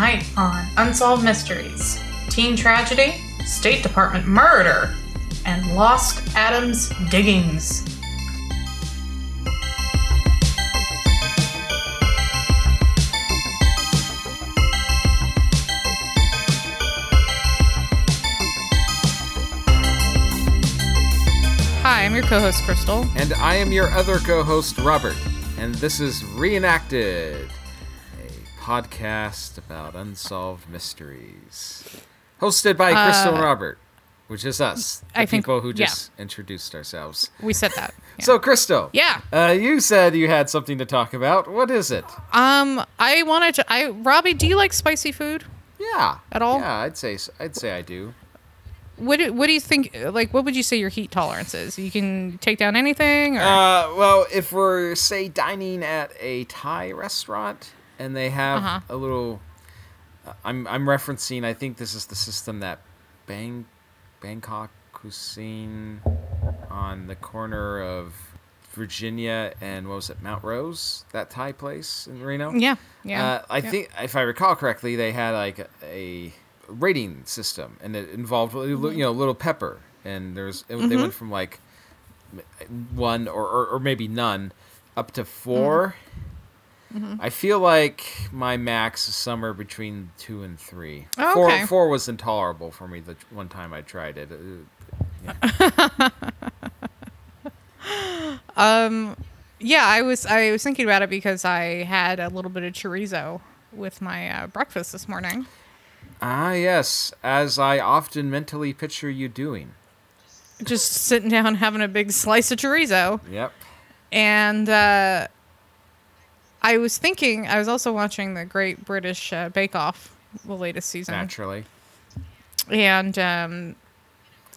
Tonight on Unsolved Mysteries, Teen Tragedy, State Department Murder, and Lost Adams Diggings. Hi, I'm your co-host Crystal. And I am your other co host, Robert. And this is Reenacted, a podcast about unsolved mysteries. Hosted by Crystal Robert, which is us, the Uh, I think- people who yeah. just introduced ourselves. We said that. Yeah. So, Crystal. Yeah. Uh, you said you had something to talk about. What is it? um, I wanted to. I Robbie, do you like spicy food? Yeah. At all? Yeah, I'd say I'd say I do. What do, What do you think? Like, what would you say your heat tolerance is? You can take down anything, or Uh, well, if we're say dining at a Thai restaurant and they have Uh-huh. a little, uh, I'm I'm referencing. I think this is the system that Bang, Bangkok cuisine on the corner of Virginia and what was it Mount Rose? That Thai place in Reno. yeah, yeah. Uh, I yeah. think if I recall correctly, they had like a rating system, and it involved you know little pepper, and there's they Mm-hmm. went from like one or, or, or maybe none up to 4 Mm-hmm. I feel like my max is somewhere between two and three. Oh, four okay. four was intolerable for me the one time I tried it. Uh, yeah, I was. I was thinking about it because I had a little bit of chorizo with my uh, breakfast this morning. Ah, yes, as I often mentally picture you doing. Just sitting down having a big slice of chorizo. Yep. And uh, I was thinking, I was also watching the Great British uh, Bake Off, the latest season. Naturally. And, um,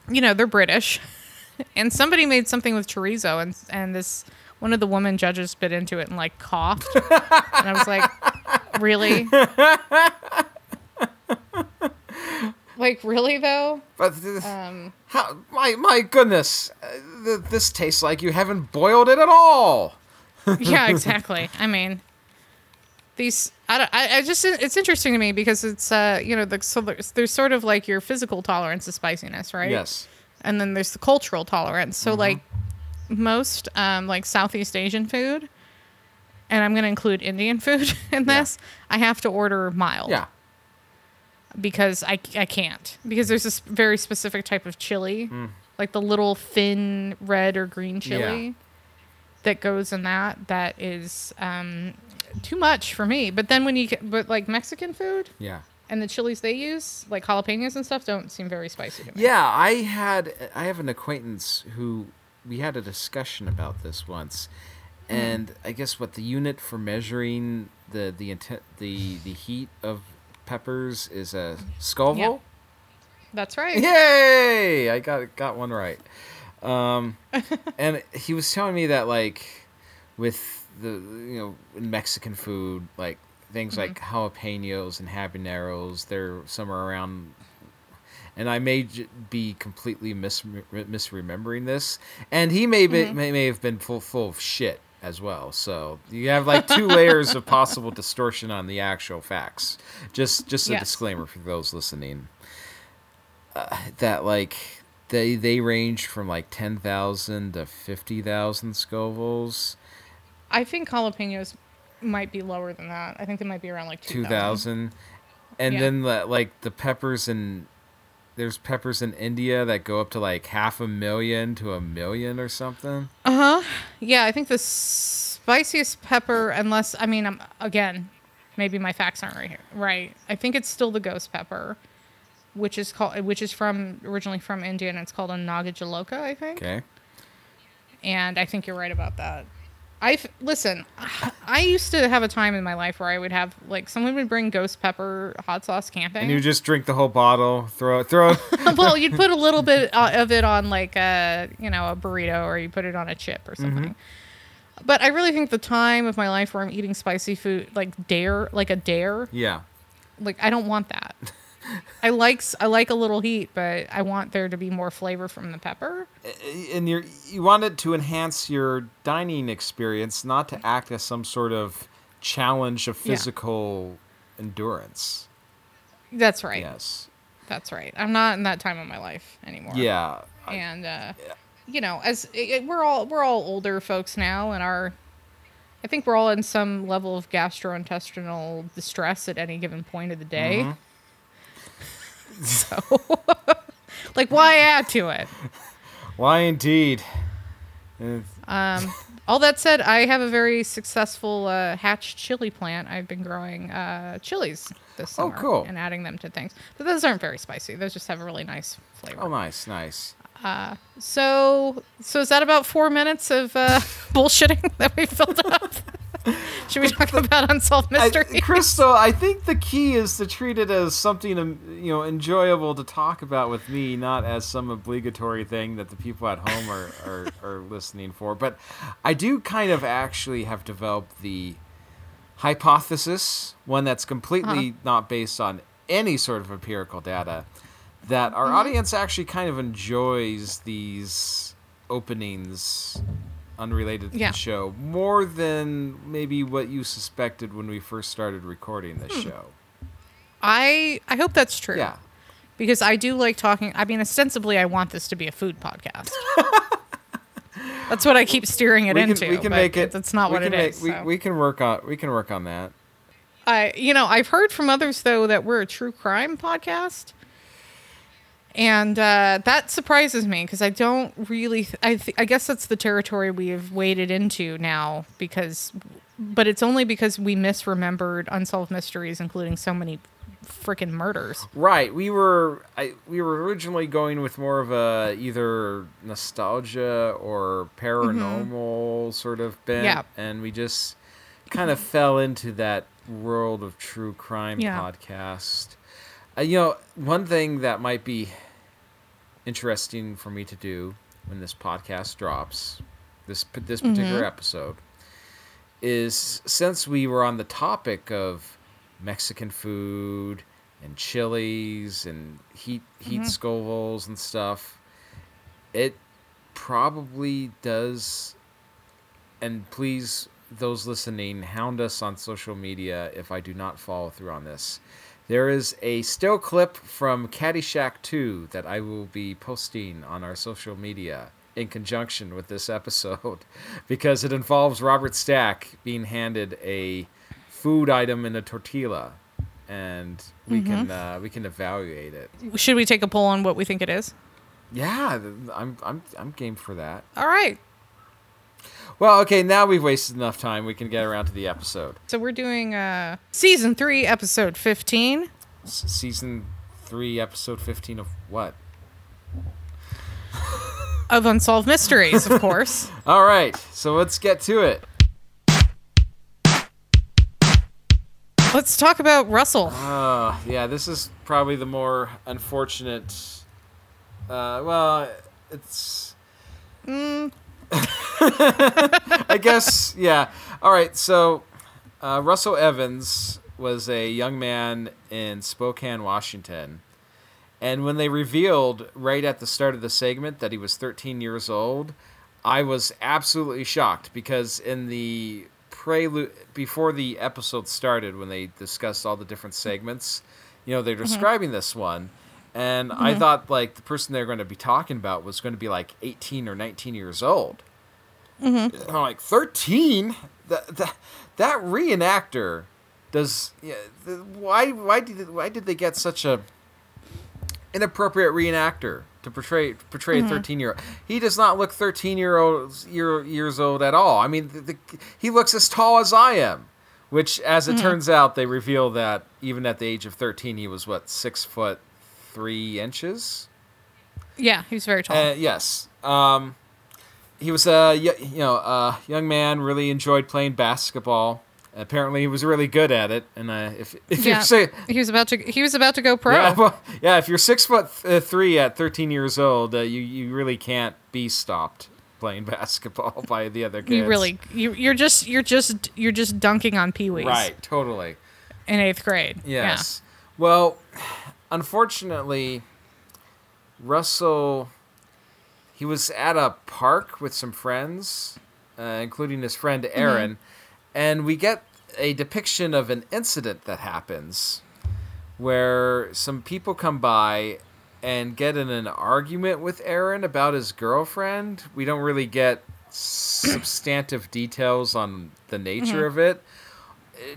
you know, they're British. and somebody made something with chorizo, and, and this one of the woman judges bit into it and, like, coughed. and I was like, really? like, really, though? But th- Um, How, my my goodness, uh, th- this tastes like you haven't boiled it at all. Yeah, exactly. I mean, these. I, don't- I, I just it's interesting to me because it's uh you know the so there's, there's sort of like your physical tolerance of spiciness, right? Yes. And then there's the cultural tolerance. Mm-hmm. So like most um like Southeast Asian food, and I'm gonna include Indian food in Yeah. this. I have to order mild. Yeah. Because I I can't because there's this very specific type of chili, like the little thin red or green chili Yeah. That goes in that that is um, too much for me. But then when you get, but like Mexican food Yeah. and the chilies they use, like jalapenos and stuff, don't seem very spicy to me. Yeah, I had I have an acquaintance who we had a discussion about this once. Hmm. And I guess what the unit for measuring the the intent the the heat of peppers is a Scoville. Yeah. That's right. Yay! I got got one right. Um, and he was telling me that like with the you know Mexican food, like things like mm-hmm. jalapenos and habaneros, they're somewhere around. And I may j- be completely mis- misremembering this, and he may be, mm-hmm. may, may have been full full of shit as well. So you have like two layers of possible distortion on the actual facts. Just just a Yes. disclaimer for those listening uh, that like they they range from like 10,000 to 50,000 Scovilles, I think jalapenos might be lower than that. I think they might be around like 2000. 2,000. And Yeah. then the, like the peppers in there's peppers in India that go up to like half a million to a million or something. Uh huh. Yeah, I think the spiciest pepper, unless I mean, I'm again, maybe my facts aren't right here. Right, I think it's still the ghost pepper, which is called, which is from originally from India, and it's called a Naga Jolokia, I think. Okay. and I think you're right about that. I listen. I used to have a time in my life where I would have like someone would bring ghost pepper hot sauce camping. And you just drink the whole bottle, throw it throw it. well, you'd put a little bit uh, of it on like a you know a burrito, or you put it on a chip or something. But I really think the time of my life where I'm eating spicy food, like dare, like a dare, yeah. like I don't want that. I like I like a little heat, but I want there to be more flavor from the pepper. and you you want it to enhance your dining experience, not to act as some sort of challenge of Yeah. physical endurance. That's right. Yes. That's right. I'm not in that time of my life anymore. Yeah. I- and uh, you know, as it- we're all we're all older folks now, and our I think we're all in some level of gastrointestinal distress at any given point of the day. Mm-hmm. so, like, why add to it? Why indeed? Um, all that said, I have a very successful uh, hatch chili plant. I've been growing uh, chilies this Oh, summer cool. and adding them to things. But those aren't very spicy. Those just have a really nice flavor. Oh, nice, nice. Uh, So, so is that about four minutes of uh, bullshitting that we filled up? Should we talk about unsolved I, mystery? Crystal, I think the key is to treat it as something um, you know enjoyable to talk about with me, not as some obligatory thing that the people at home are, are, are listening for. But I do kind of actually have developed the hypothesis, one that's completely not based on any sort of empirical data, that our audience actually kind of enjoys these openings unrelated to Yeah. the show more than maybe what you suspected when we first started recording this hmm. show. I I hope that's true. Yeah. Because I do like talking. I mean, ostensibly, I want this to be a food podcast. that's what I keep steering it we can, into. we can but make it. That's not what it make- is. We, so. we can work on we can work on that. I, you know, I've heard from others though that we're a true crime podcast, and uh, that surprises me because I don't really. Th- I th- I guess that's the territory we have waded into now because, but it's only because we misremembered unsolved mysteries, including so many freaking murders. Right. We were I, we were originally going with more of a either nostalgia or paranormal sort of bent, Yeah. and we just kind of fell into that world of true crime Yeah. podcast. Uh, you know, one thing that might be interesting for me to do when this podcast drops, this this particular episode, is since we were on the topic of Mexican food and chilies and heat heat scovilles and stuff, it probably does. And please, those listening, hound us on social media if I do not follow through on this. There is a still clip from Caddyshack 2 that I will be posting on our social media in conjunction with this episode because it involves Robert Stack being handed a food item in a tortilla and we can uh, we can evaluate it. Should we take a poll on what we think it is? Yeah, I'm I'm I'm game for that. All right. Well, okay, now we've wasted enough time. We can get around to the episode. So we're doing uh, season three, episode fifteen. S- season 3, episode 15 of what? Of Unsolved Mysteries, of course. All right, so let's get to it. Let's talk about Russell. Uh, yeah, this is probably the more unfortunate. Uh, well, it's. I guess, yeah. All right, so uh, Russell Evans was a young man in Spokane, Washington. And when they revealed right at the start of the segment that he was 13 years old, I was absolutely shocked because in the prelude before the episode started when they discussed all the different segments, you know, they're describing this one and I mm-hmm. thought like the person they're going to be talking about was going to be like 18 or 19 years old. Mm-hmm. And I'm like 13? That that, that reenactor does yeah, the, why why did why did they get such a inappropriate reenactor to portray portray a mm-hmm. 13 year old. He does not look 13 year old year, years old at all. I mean, the, the, he looks as tall as I am, which, as it turns out, they reveal that even at the age of 13, he was what six foot three inches. Yeah, he was very tall. Uh, yes. Um, he was a you know a young man. Really enjoyed playing basketball. Apparently, he was really good at it. And uh, if if yeah, you're say, he was about to. He was about to go pro. yeah, well, yeah, if you're six foot th- uh, three at 13 years old, uh, you you really can't be stopped playing basketball by the other kids. you really, you, you're just, you're just, you're just dunking on peewees right, totally. in eighth grade. Yes. Well, unfortunately, Russell, he was at a park with some friends, uh, including his friend mm-hmm. Aaron, and we get a depiction of an incident that happens where some people come by and get in an argument with Aaron about his girlfriend. We don't really get substantive details on the nature mm-hmm. of it.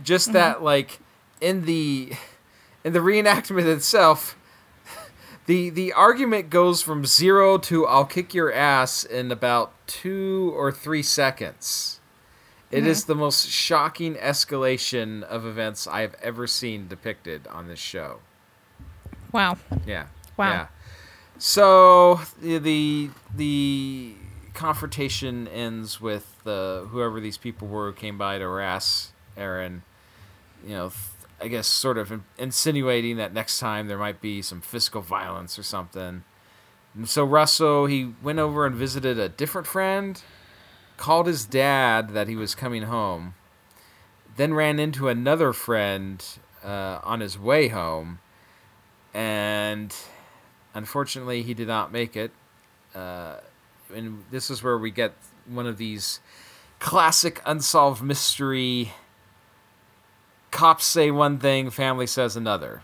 Just mm-hmm. that like in the in the reenactment itself the the argument goes from 0 to I'll kick your ass in about 2 or 3 seconds. It is mm-hmm. the most shocking escalation of events I've ever seen depicted on this show. Wow. Yeah. Wow. Yeah. So the the, the confrontation ends with the whoever these people were who came by to harass Aaron. You know, I guess sort of insinuating that next time there might be some physical violence or something. And so Russell he went over and visited a different friend, called his dad that he was coming home, then ran into another friend uh, on his way home, and unfortunately he did not make it. Uh, and this is where we get one of these classic unsolved mystery. Cops say one thing, family says another.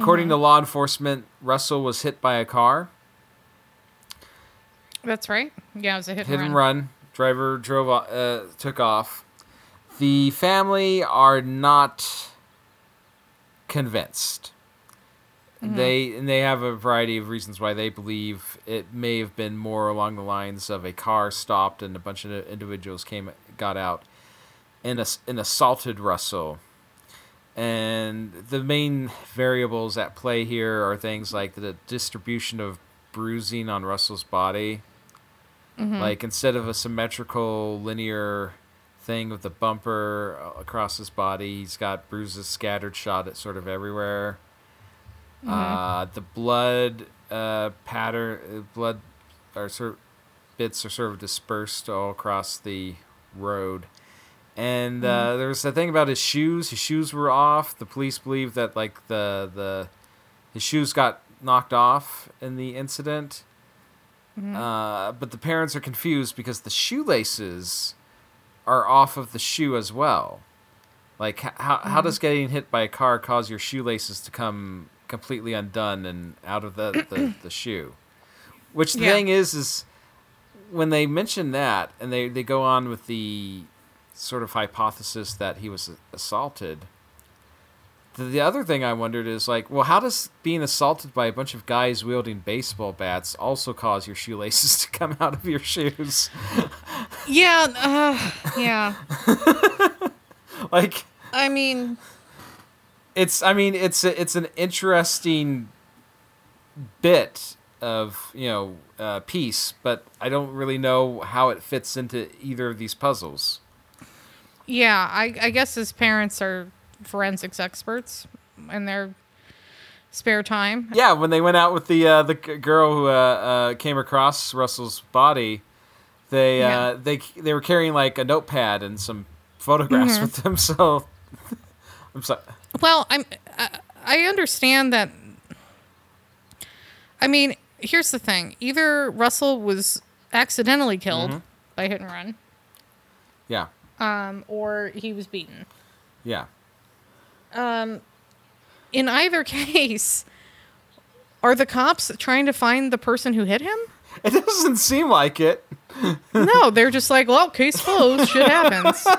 According to law enforcement, Russell was hit by a car. That's right. Yeah, it was a hit, hit and run. run. Driver drove, uh, took off. The family are not convinced. They and they have a variety of reasons why they believe it may have been more along the lines of a car stopped and a bunch of individuals came got out and and assaulted Russell. And the main variables at play here are things like the distribution of bruising on Russell's body. Like instead of a symmetrical linear thing with the bumper uh, across his body, he's got bruises scattered shot at sort of everywhere. Uh, the blood uh, pattern, uh, blood or sort of bits are sort of dispersed all across the road. And uh, there was a thing about his shoes. His shoes were off. The police believe that like the the his shoes got knocked off in the incident. Uh, but the parents are confused because the shoelaces are off of the shoe as well. Like, how, how does getting hit by a car cause your shoelaces to come completely undone and out of the, the, the shoe? Which the Yeah. thing is, is when they mention that and they, they go on with the sort of hypothesis that he was assaulted, the, the other thing I wondered is like, well, how does being assaulted by a bunch of guys wielding baseball bats also cause your shoelaces to come out of your shoes? Yeah, uh, yeah. like, I mean, it's I mean, it's a, it's an interesting bit of you know uh, piece, but I don't really know how it fits into either of these puzzles. Yeah. I, I guess his parents are forensics experts in their spare time. Yeah, when they went out with the uh, the girl who uh, uh, came across Russell's body, they Yeah. uh, they they were carrying like a notepad and some photographs with them. So I'm sorry. Well, I'm. I, I understand that. I mean, here's the thing: either Russell was accidentally killed by hit and run, Yeah, um, or he was beaten. yeah. Um, In either case, are the cops trying to find the person who hit him? It doesn't seem like it. No, they're just like, well, case closed. Shit happens.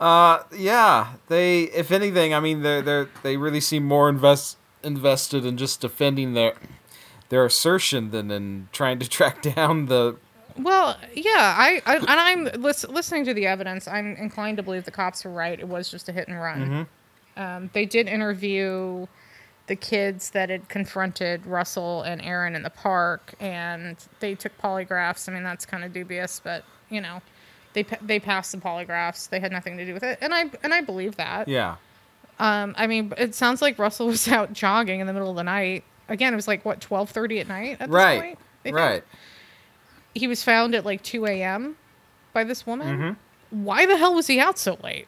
Yeah, they. If anything, I mean, they they they really seem more invest invested in just defending their their assertion than in trying to track down the. Well, yeah, I, I and I'm lis- listening to the evidence. I'm inclined to believe the cops were right. It was just a hit and run. Um, they did interview the kids that had confronted Russell and Aaron in the park, and they took polygraphs. I mean, that's kind of dubious, but you know, they they passed the polygraphs. They had nothing to do with it, and I and I believe that. Yeah, Um, I mean, it sounds like Russell was out jogging in the middle of the night. Again, it was like what twelve thirty at night at this right, point. right. He was found at like 2 a.m. by this woman. Why the hell was he out so late?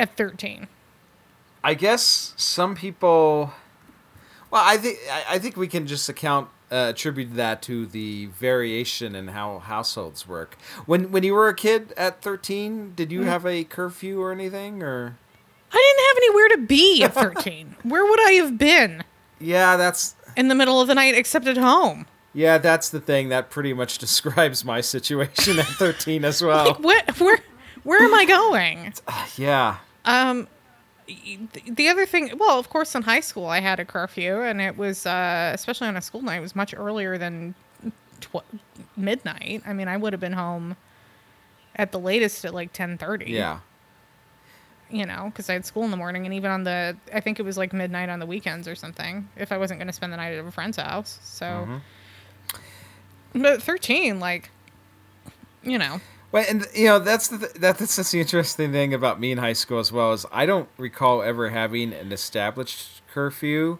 At 13. I guess some people. Well, I think I think we can just account uh, attribute that to the variation in how households work. When when you were a kid at thirteen, did you have a curfew or anything or? I didn't have anywhere to be at 13. Where would I have been Yeah, that's in the middle of the night except at home? Yeah, that's the thing that pretty much describes my situation at 13 as well. What? Where? Where am I going? yeah. Um, the other thing, well, of course, in high school I had a curfew, and it was uh, especially on a school night, it was much earlier than tw- midnight. I mean, I would have been home at the latest at like ten thirty. Yeah. you know, because I had school in the morning, and even on the, I think it was like midnight on the weekends or something. If I wasn't going to spend the night at a friend's house, so. Mm-hmm. But thirteen, like, you know, Well, and you know that's the th- that, that's just the interesting thing about me in high school as well is I don't recall ever having an established curfew,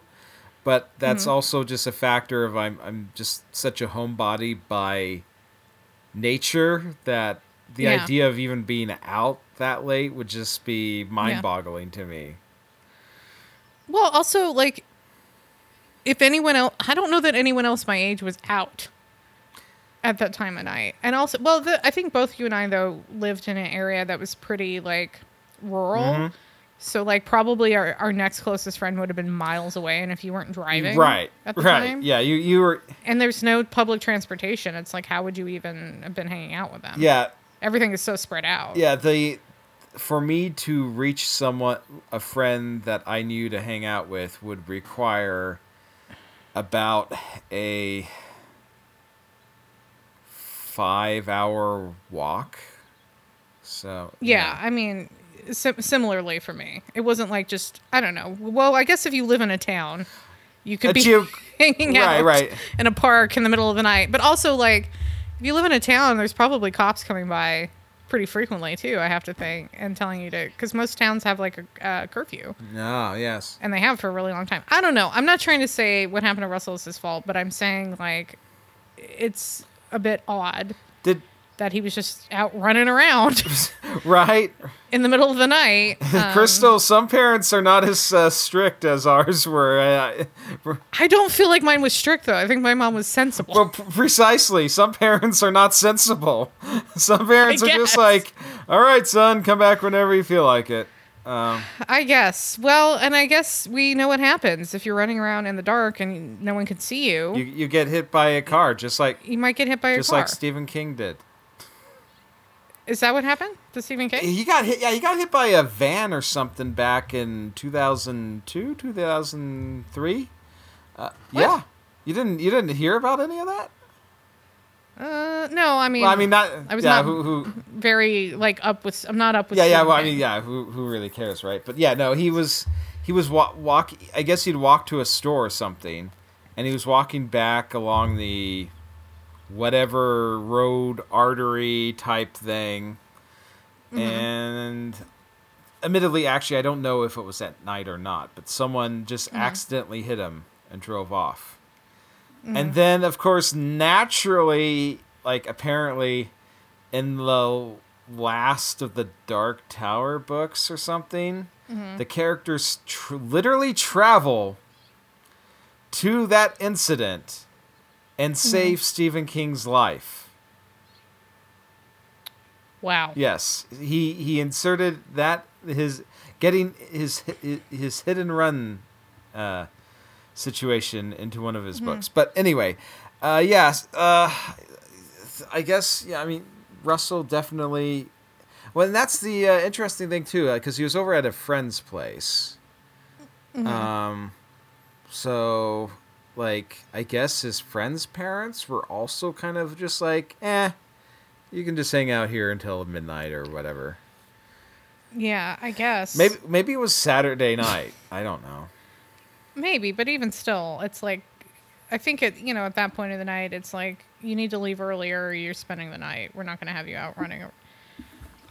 but that's Mm-hmm. also just a factor of I'm I'm just such a homebody by nature that the Yeah. idea of even being out that late would just be mind-boggling to me. Well, also like if anyone else, I don't know that anyone else my age was out at that time of night. And also, well, the, I think both you and I though lived in an area that was pretty like rural. Mm-hmm. So like probably our, our next closest friend would have been miles away and if you weren't driving Right. at the right. time. Yeah, you you were And there's no public transportation. It's like how would you even have been hanging out with them? yeah, Everything is so spread out. Yeah, the for me to reach someone a friend that I knew to hang out with would require about a 5-hour walk. So, Yeah, I mean, sim- similarly for me, it wasn't like just I don't know. Well, I guess if you live in a town, you could A be geo- hanging Right, out right. in a park in the middle of the night. But also, like, if you live in a town, there's probably cops coming by pretty frequently too. I have to think and telling you to because most towns have like a uh, curfew, No, yes. and they have for a really long time. I don't know. I'm not trying to say what happened to Russell is his fault, but I'm saying like it's a bit odd Did that he was just out running around right? in the middle of the night. Um, Crystal, some parents are not as uh, strict as ours were. Uh, I don't feel like mine was strict though. I think my mom was sensible. Well, p- precisely. Some parents are not sensible. Some parents I are just like, "All right, son, come back whenever you feel like it." Um, I guess. Well, and I guess we know what happens if you're running around in the dark and no one can see you. you You, get hit by a car, just like you might get hit by a just car. like Stephen King did. Is that what happened to Stephen King? He got hit. Yeah, he got hit by a van or something back in two thousand two, two thousand three. Uh, yeah, you didn't you didn't hear about any of that? Uh, no. I mean, Well, I mean, that. I was yeah, not- who who very like up with. I'm not up with. yeah, yeah. Well, I mean, yeah. Who who really cares, right? But yeah, no. He was he was wa- walk. I guess he'd walk to a store or something, and he was walking back along the whatever road artery type thing, and admittedly, actually, I don't know if it was at night or not, but someone just accidentally hit him and drove off. And mm. then, of course, naturally, like apparently, in the last of the Dark Tower books or something, mm-hmm. the characters tr- literally travel to that incident and mm-hmm. save Stephen King's life. Wow. Yes, he he inserted that his getting his his, his hit and run uh, situation into one of his books. But anyway, uh, yes, uh, I guess yeah. I mean, Russell definitely. Well, and that's the uh, interesting thing too, because he was over at a friend's place. Um, so like I guess his friend's parents were also kind of just like, eh, you can just hang out here until midnight or whatever. Yeah, I guess. Maybe maybe it was Saturday night. I don't know. Maybe, but even still, it's like I think it. You know, at that point of the night, it's like you need to leave earlier. Or you're spending the night. We're not going to have you out running.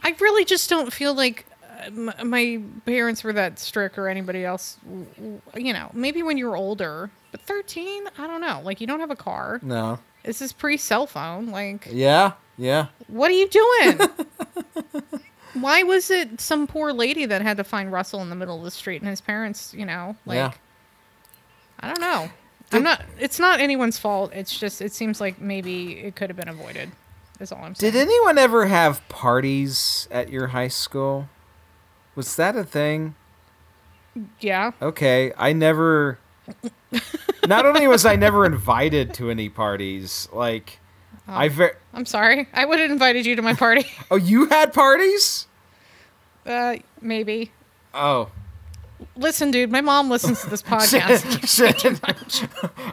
I really just don't feel like uh, m- my parents were that strict or anybody else. You know, maybe when you're older, but 13, I don't know. Like you don't have a car. No. This is pre cell phone. Like, Yeah. Yeah. what are you doing? Why was it some poor lady that had to find Russell in the middle of the street and his parents, you know, like Yeah. I don't know. I'm not it's not anyone's fault. It's just it seems like maybe it could have been avoided. Is all I'm saying. Did anyone ever have parties at your high school? Was that a thing? Yeah. Okay, I never. Not only was I never invited to any parties, like I ver- I'm sorry. I would have invited you to my party. Oh, you had parties? uh, maybe. Oh, Listen, dude, my mom listens to this podcast. shit.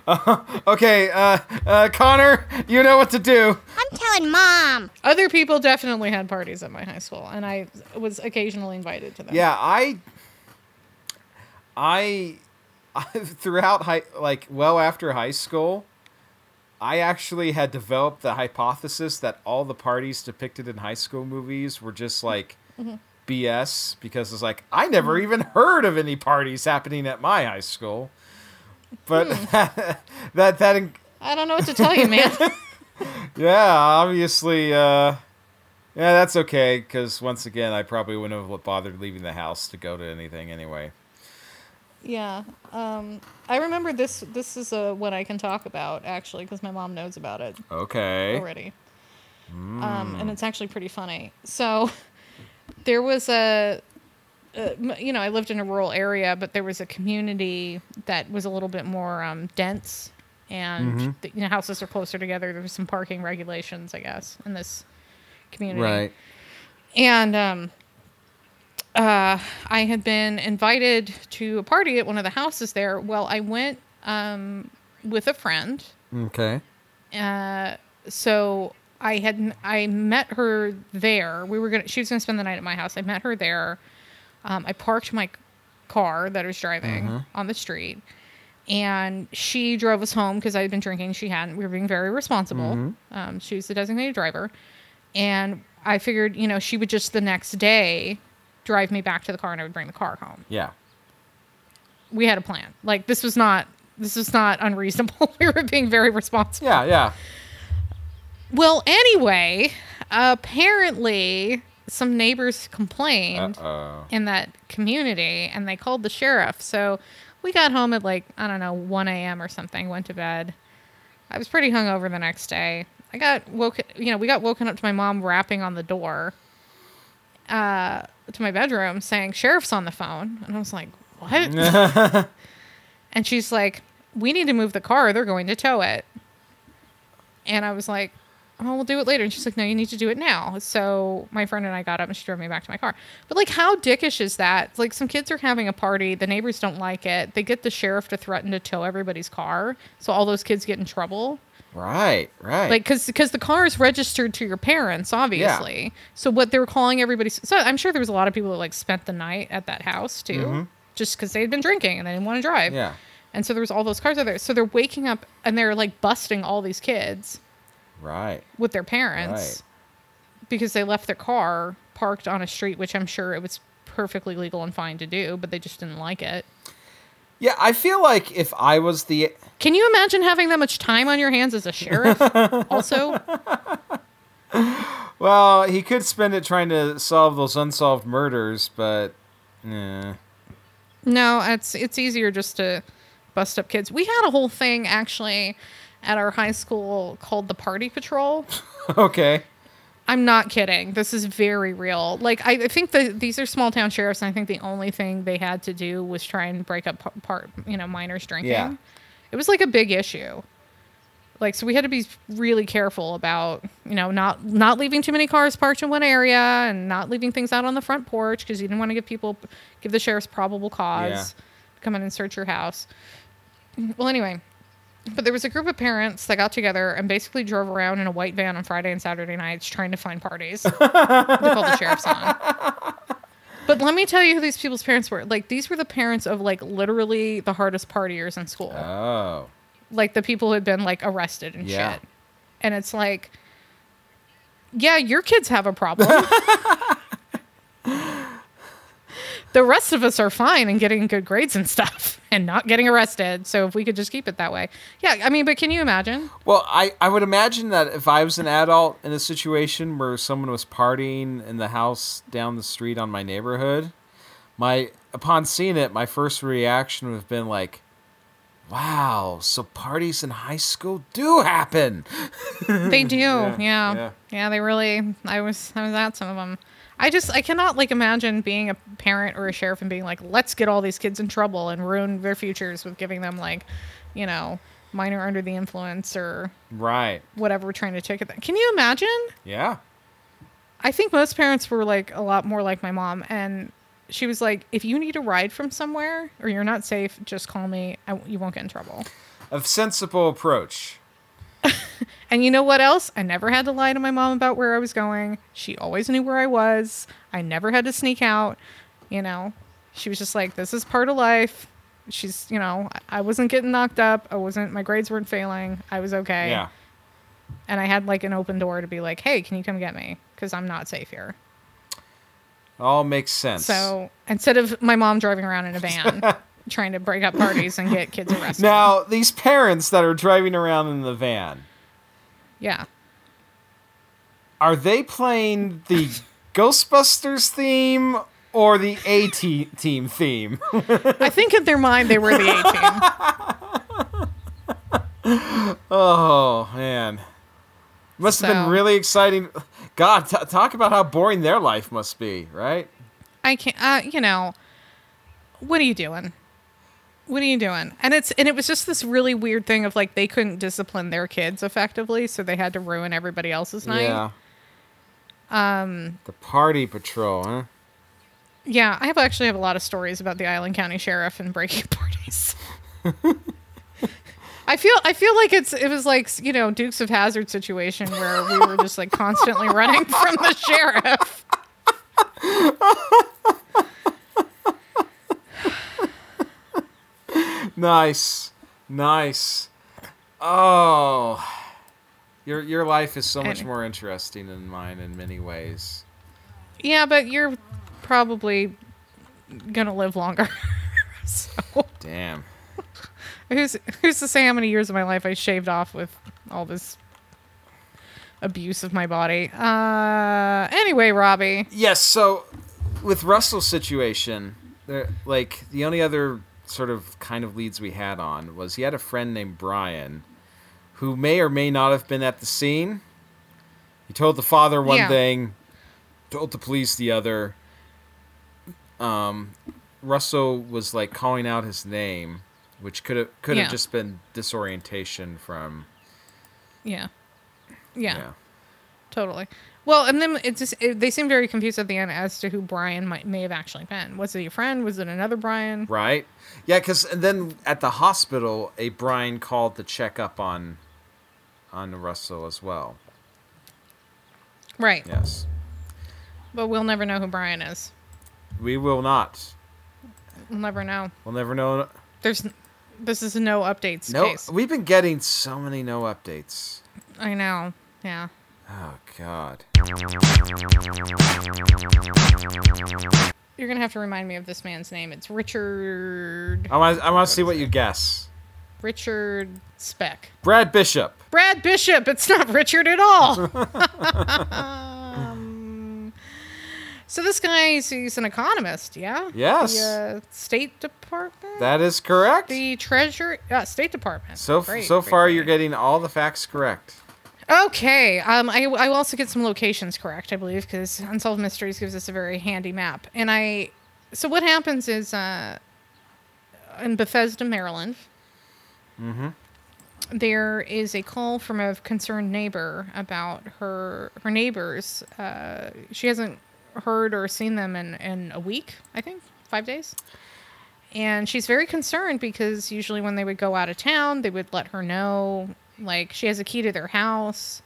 Uh, okay, uh, uh, Connor, you know what to do. I'm telling mom. Other people definitely had parties at my high school, and I was occasionally invited to them. Yeah, I, I, throughout high, like well after high school, I actually had developed the hypothesis that all the parties depicted in high school movies were just like BS because it's like I never even heard of any parties happening at my high school. But that that in- I don't know what to tell you, man. yeah, obviously uh yeah, that's okay cuz once again I probably wouldn't have bothered leaving the house to go to anything anyway. yeah. Um, I remember this. This is uh, what I can talk about actually, because my mom knows about it Okay. already. Um, and it's actually pretty funny. So there was a, uh, you know, I lived in a rural area, but there was a community that was a little bit more um, dense, and the, you know, houses are closer together. There was some parking regulations, I guess, in this community. Right. And um, uh, I had been invited to a party at one of the houses there. Well, I went um, with a friend. Okay. Uh, so I had I met her there. We were gonna. She was gonna spend the night at my house. I met her there. Um, I parked my car that I was driving on the street, and she drove us home because I had been drinking. She hadn't. We were being very responsible. Um, she was the designated driver, and I figured, you know, she would just the next day drive me back to the car, and I would bring the car home Yeah. we had a plan. Like this was not this was not unreasonable. we were being very responsible. Yeah, yeah. Well, anyway, apparently some neighbors complained Uh-oh. in that community and they called the sheriff. So we got home at like, I don't know, 1 a.m. or something, went to bed. I was pretty hungover the next day. I got woken, you know, we got woken up to my mom rapping on the door uh, to my bedroom saying, Sheriff's on the phone. And I was like, what? and she's like, we need to move the car. They're going to tow it. And I was like, oh, we'll do it later. And she's like, no, you need to do it now. So my friend and I got up and she drove me back to my car. But like, how dickish is that? Like, some kids are having a party. The neighbors don't like it. They get the sheriff to threaten to tow everybody's car. So all those kids get in trouble. Right, right. Like, because because the car is registered to your parents, obviously. Yeah. So what they were calling everybody. So I'm sure there was a lot of people that like spent the night at that house too, mm-hmm. just because they had been drinking and they didn't want to drive. yeah. And so there was all those cars out there. So they're waking up and they're like busting all these kids Right. with their parents because they left their car parked on a street, which I'm sure it was perfectly legal and fine to do, but they just didn't like it. Yeah, I feel like if I was the Can you imagine having that much time on your hands as a sheriff? also, well, he could spend it trying to solve those unsolved murders, but eh. no, it's it's easier just to bust up kids. We had a whole thing actually at our high school called the Party Patrol. okay. I'm not kidding. This is very real. Like I, I think that these are small town sheriffs, and I think the only thing they had to do was try and break up part, you know, minors drinking. Yeah. It was like a big issue. Like so, we had to be really careful about, you know, not not leaving too many cars parked in one area and not leaving things out on the front porch because you didn't want to give people, give the sheriff's probable cause Yeah. to come in and search your house. Well, anyway, but there was a group of parents that got together and basically drove around in a white van on Friday and Saturday nights trying to find parties. they called the sheriff's on. But let me tell you who these people's parents were. Like these were the parents of like literally the hardest partiers in school. Oh. like the people who had been like arrested and Yeah. shit. And it's like yeah, your kids have a problem. the rest of us are fine and getting good grades and stuff and not getting arrested. So if we could just keep it that way. Yeah, I mean, but can you imagine? Well, I, I would imagine that if I was an adult in a situation where someone was partying in the house down the street on my neighborhood, my upon seeing it, my first reaction would have been like, Wow, so parties in high school do happen. They do. Yeah, Yeah, yeah. yeah. they really I was I was at some of them. I just I cannot like imagine being a parent or a sheriff and being like, let's get all these kids in trouble and ruin their futures with giving them like, you know, minor under the influence or Right. whatever we're trying to ticket them. Can you imagine? Yeah. I think most parents were like a lot more like my mom, and she was like, "If you need a ride from somewhere or you're not safe, just call me. I, you won't get in trouble." A sensible approach. And you know what else? I never had to lie to my mom about where I was going. She always knew where I was. I never had to sneak out. You know, she was just like, "This is part of life." She's, you know, I- wasn't getting knocked up. I wasn't. My grades weren't failing. I was okay. Yeah. And I had like an open door to be like, "Hey, can you come get me? Because I'm not safe here." All makes sense. So instead of my mom driving around in a van trying to break up parties and get kids arrested. now, these parents that are driving around in the van, yeah. are they playing the Ghostbusters theme or the A team theme? I think in their mind they were the A team. oh, man. Must have been really exciting. God, t- talk about how boring their life must be, right? I can't, uh, you know, what are you doing? What are you doing? And it's and it was just this really weird thing of like they couldn't discipline their kids effectively, so they had to ruin everybody else's night. Yeah. Um. The party patrol, huh? Yeah, I have actually have a lot of stories about the Island County Sheriff and breaking parties. I feel I feel like it's it was like you know Dukes of Hazzard situation where we were just like constantly running from the sheriff. Nice, nice. Oh, your your life is so much more interesting than mine in many ways. Yeah, but you're probably gonna live longer. so Damn. who's who's to say how many years of my life I shaved off with all this abuse of my body? Uh, anyway, Robbie. Yes. So, with Russell's situation, there, like the only other sort of kind of leads we had on was he had a friend named Brian, who may or may not have been at the scene. He told the father one Yeah. thing, told the police the other. Um, Russell was like calling out his name, which could have could have Yeah. just been disorientation from Yeah. yeah. yeah. Totally. Well, and then it's just it, they seem very confused at the end as to who Brian might may have actually been. Was it your friend? Was it another Brian? Right? Yeah, because and then at the hospital, a Brian called to check up on on Russell as well. Right. Yes, But we'll never know who Brian is. we will not. We'll never know. We'll never know. There's this is a no updates No, case. we've been getting so many no updates. I know. Yeah. Oh God. You're gonna have to remind me of this man's name. It's Richard I want. I want to see what you guess. Richard Speck. Brad Bishop. Brad Bishop. It's not Richard at all. um, so this guy, he's, an economist, yeah. Yes. The uh, State Department. That is correct. the Treasury, uh, State Department. so Great, so great, far, great. you're getting all the facts correct. Okay. Um, I, I will also get some locations correct, I believe, because Unsolved Mysteries gives us a very handy map. And I, so what happens is, uh, in Bethesda, Maryland, there is a call from a concerned neighbor about her her neighbors. Uh, she hasn't heard or seen them in, in a week, I think, five days. And she's very concerned because usually when they would go out of town, they would let her know. Like she has a key to their house.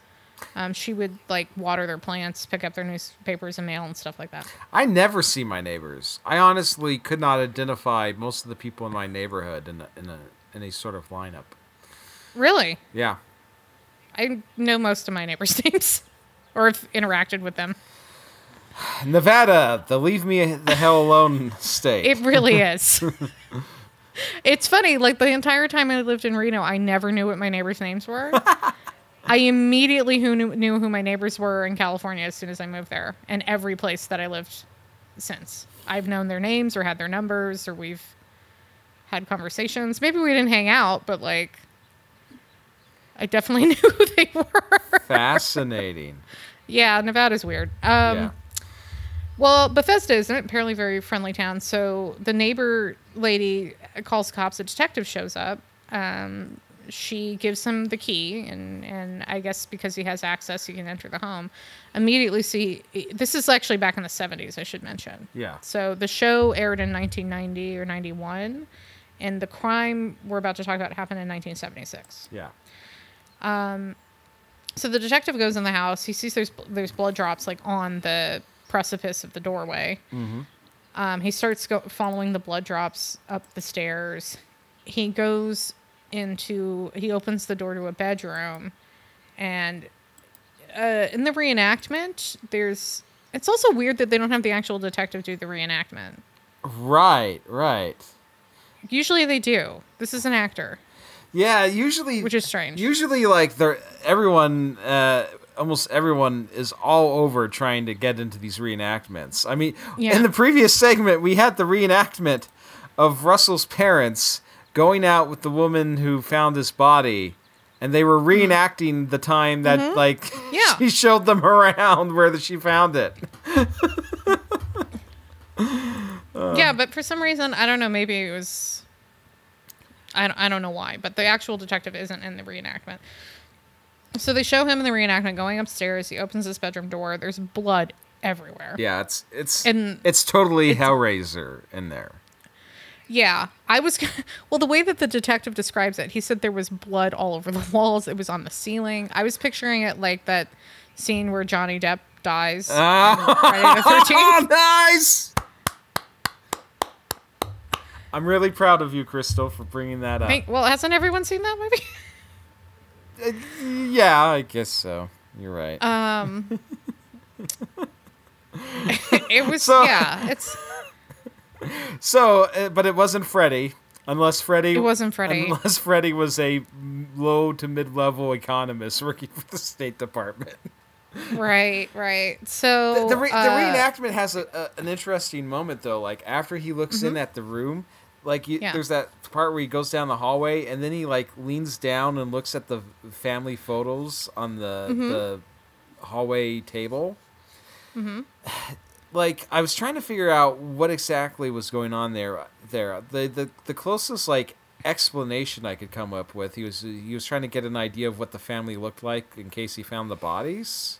Um, she would like water their plants, pick up their newspapers and mail and stuff like that. I never see my neighbors. I honestly could not identify most of the people in my neighborhood in a, in a in a sort of lineup. Really, Yeah. I know most of my neighbors' names, or have interacted with them. Nevada, the leave me the hell alone state. It really is. it's funny, like the entire time I lived in Reno, I never knew what my neighbors' names were. I immediately who knew, knew who my neighbors were in California as soon as I moved there, and every place that I lived since. I've known their names or had their numbers, or we've had conversations. Maybe we didn't hang out, but like, I definitely knew who they were. Fascinating. yeah, Nevada's weird. Um, yeah. Well, Bethesda is an apparently very friendly town. So the neighbor lady calls cops. A detective shows up. Um, she gives him the key, and and I guess because he has access, he can enter the home. Immediately see. This is actually back in the seventies. I should mention. Yeah. So the show aired in 1990 or 91, and the crime we're about to talk about happened in 1976. Yeah. Um, So the detective goes in the house. He sees there's there's blood drops like on the precipice of the doorway. Um, he starts go- following the blood drops up the stairs. He goes into he opens the door to a bedroom, and uh, in the reenactment, there's it's also weird that they don't have the actual detective do the reenactment. Right. Right. Usually they do. This is an actor, Yeah. Usually. which is strange. usually like they're everyone uh almost everyone is all over trying to get into these reenactments i mean Yeah. in the previous segment we had the reenactment of russell's parents going out with the woman who found his body and they were reenacting the time that like Mm-hmm. Yeah. she showed them around where she found it yeah, but for some reason, I don't know. Maybe it was. I don't, I don't know why, but the actual detective isn't in the reenactment. So they show him in the reenactment going upstairs. He opens his bedroom door. There's blood everywhere. yeah it's it's And it's totally hellraiser in there Yeah, I was. Well, the way that the detective describes it, he said there was blood all over the walls. It was on the ceiling. I was picturing it like that scene where Johnny Depp dies. Ah, in Friday the Oh, 13th. nice! I'm really proud of you, Crystal, for bringing that up. Think- well, hasn't everyone seen that movie? Yeah, I guess so. You're right. Um, it was So- yeah. It's so, uh, but it wasn't Freddy, unless Freddy. It wasn't Freddy. Unless Freddy was a low to mid-level economist working for the State Department. right, right. So The, the, re- the uh, reenactment has a, a, an interesting moment though. Like after he looks in at the room, like you, Mm-hmm. Yeah. there's that part where he goes down the hallway and then he like leans down and looks at the family photos on the Mm-hmm. the hallway table. Like I was trying to figure out what exactly was going on there. There, the the the closest like explanation I could come up with, he was he was trying to get an idea of what the family looked like in case he found the bodies.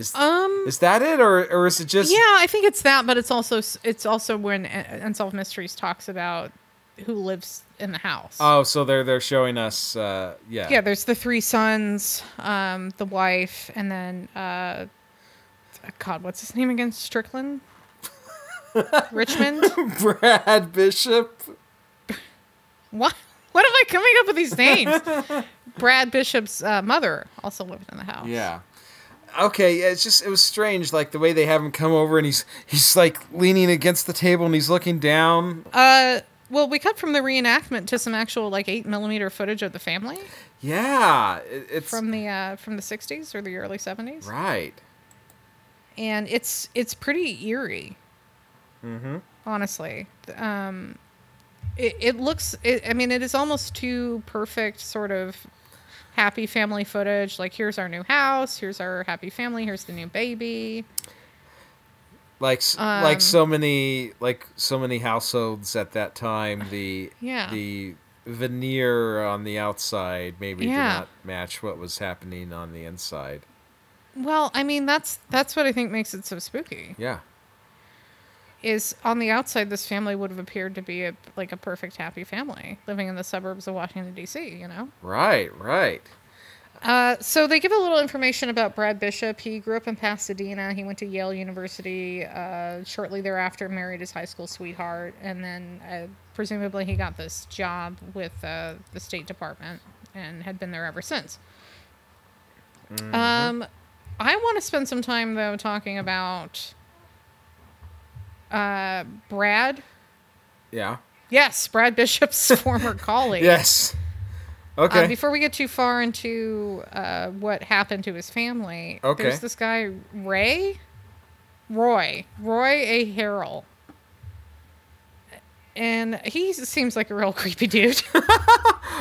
Is Um. is that it, or or is it just? Yeah, I think it's that, but it's also it's also when Unsolved Mysteries talks about who lives in the house. Oh, so they're they're showing us. Uh, yeah. yeah, there's the three sons, um, the wife, and then uh, God, what's his name again? Strickland, Richmond. Brad Bishop. What? What am I coming up with these names? Brad Bishop's uh, mother also lived in the house. Yeah. Okay, yeah, it's just it was strange, like the way they have him come over and he's he's like leaning against the table and he's looking down. Uh, well, we cut from the reenactment to some actual like eight millimeter footage of the family Yeah, it, it's from the uh, from the '60s or the early '70s, right. and it's it's pretty eerie. Mm-hmm. honestly. Um, it, it looks, it, I mean, it is almost too perfect, sort of happy family footage. Like, here's our new house, here's our happy family, here's the new baby. Like s like Um, so many like so many households at that time, the Yeah. the veneer on the outside maybe did not match what was happening on the inside. Well, I mean, that's that's what I think makes it so spooky. Yeah. Is on the outside, this family would have appeared to be a like a perfect happy family living in the suburbs of Washington D.C. You know. Right, right. Uh, so they give a little information about Brad Bishop. He grew up in Pasadena. He went to Yale University. Uh, shortly thereafter, married his high school sweetheart, and then uh, presumably he got this job with uh, the State Department and had been there ever since. Um, I want to spend some time though talking about uh, Brad. Yeah. Yes, Brad Bishop's former colleague. Yes. Okay. Uh, before we get too far into uh, what happened to his family, Okay. there's this guy Ray, Roy, Roy A. Harrell. and he seems like a real creepy dude.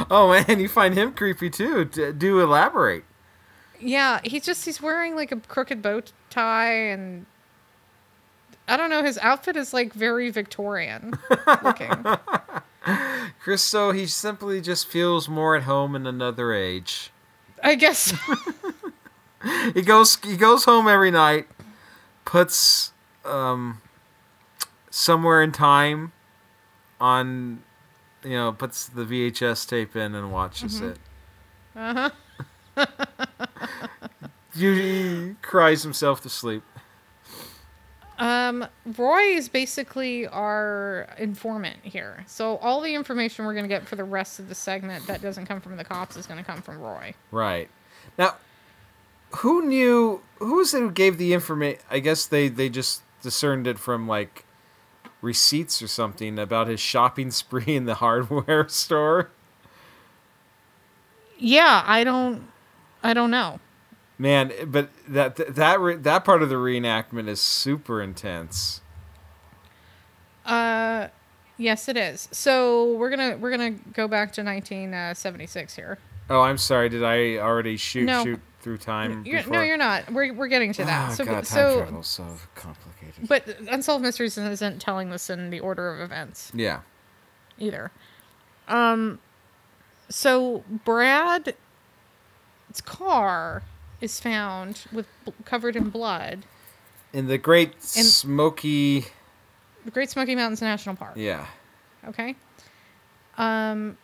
Oh man, you find him creepy too. D- do elaborate. yeah, he just he's wearing like a crooked bow tie and I don't know, his outfit is like very Victorian looking. Chris, so he simply just feels more at home in another age. I guess He goes he goes home every night, puts um somewhere in time on you know, puts the VHS tape in and watches it. Uh-huh. He cries himself to sleep. Um, Roy is basically our informant here. So all the information we're going to get for the rest of the segment that doesn't come from the cops is going to come from Roy. Right. Now, who knew? Who was it who gave the information? I guess they they just discerned it from like receipts or something about his shopping spree in the hardware store. Yeah, I don't I don't know. Man, but that that re- that part of the reenactment is super intense. Uh yes it is. So we're going to we're to go back to 1976 here. Oh, I'm sorry. Did I already shoot No. shoot through time? You're, no, you're not. We're we're getting to that. Oh, so God, time so travel's so complicated. but Unsolved Mysteries isn't telling this in the order of events. yeah. either. Um, so Brad's car is found with covered in blood. In the Great Smoky. The Great Smoky Mountains National Park. Yeah. Okay. Um,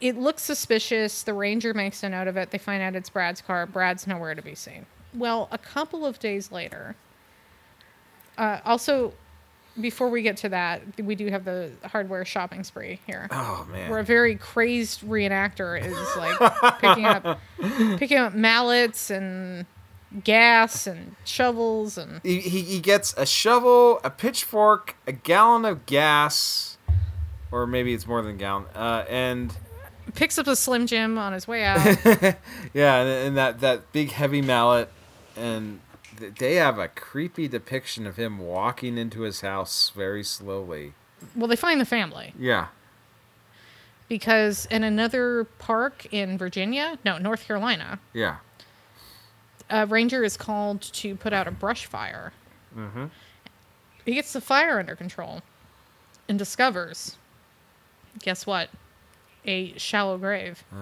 it looks suspicious. The ranger makes a note of it. They find out it's Brad's car. Brad's nowhere to be seen. Well, a couple of days later. Uh, also, before we get to that, we do have the hardware shopping spree here. Oh man. where a very crazed reenactor is like picking up picking up mallets and gas and shovels and he, he, he gets a shovel, a pitchfork, a gallon of gas, or maybe it's more than a gallon, uh, and picks up a slim jim on his way out yeah, and, and that that big heavy mallet, and they have a creepy depiction of him walking into his house very slowly. well they find the family Yeah. because in another park in virginia no north carolina Yeah. a ranger is called to put out a brush fire Mm-hmm. he gets the fire under control and discovers guess what a shallow grave Uh,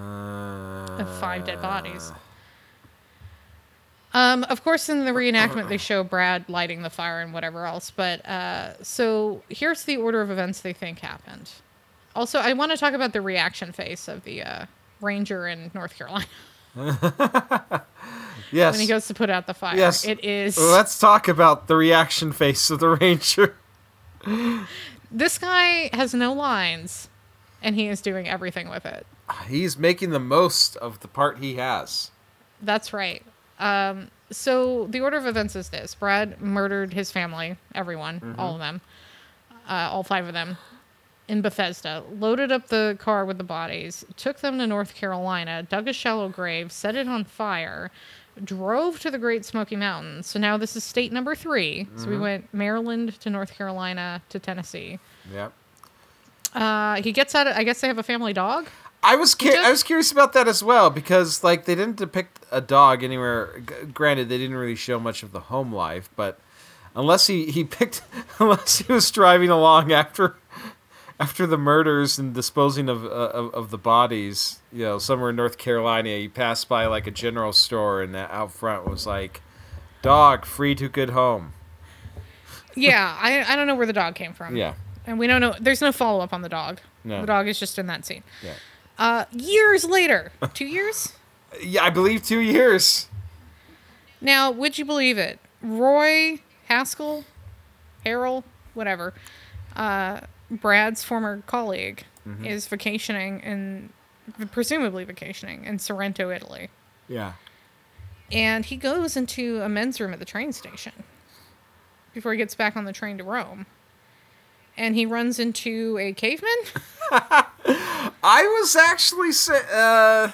of five dead bodies. Um, of course, in the reenactment, they show Brad lighting the fire and whatever else. But uh, so here's the order of events they think happened. Also, I want to talk about the reaction face of the uh, ranger in North Carolina Yes. when he goes to put out the fire. Yes. It is. Let's talk about the reaction face of the ranger. This guy has no lines, and he is doing everything with it. He's making the most of the part he has. That's right. Um, so the order of events is this: Brad murdered his family, everyone, all of them, uh, all five of them, in Bethesda. Loaded up the car with the bodies, took them to North Carolina, dug a shallow grave, set it on fire, drove to the Great Smoky Mountains. So now this is state number 3 So we went Maryland to North Carolina to Tennessee. Yep. Uh, he gets out. Of, I guess they have a family dog. I was cu- I was curious about that as well because like they didn't depict a dog anywhere. G- granted, they didn't really show much of the home life, but unless he he picked unless he was driving along after after the murders and disposing of uh, of, of the bodies, you know, somewhere in North Carolina, he passed by like a general store and that out front was like, "Dog free to good home." Yeah, I I don't know where the dog came from. Yeah. and we don't know. There's no follow up on the dog. No. The dog is just in that scene. Yeah. Uh, years later, two years. Yeah, I believe two years. Now, would you believe it? Roy Haskell, Harold, whatever, uh, Brad's former colleague, Mm-hmm. is vacationing in, presumably vacationing in Sorrento, Italy, Yeah. and he goes into a men's room at the train station before he gets back on the train to Rome. And he runs into a caveman. I was actually say, uh,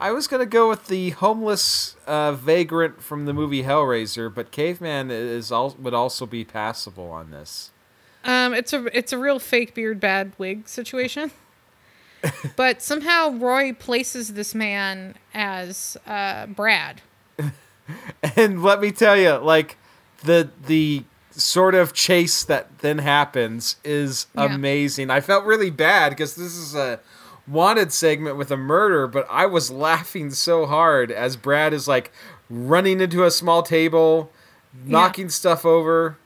I was gonna go with the homeless uh, vagrant from the movie Hellraiser, but caveman is al- would also be passable on this. Um, it's a it's a real fake beard bad wig situation. but somehow Roy places this man as uh, Brad. And let me tell you, like the the sort of chase that then happens is Yeah. amazing. I felt really bad because this is a wanted segment with a murder, but I was laughing so hard as Brad is like running into a small table, knocking stuff over.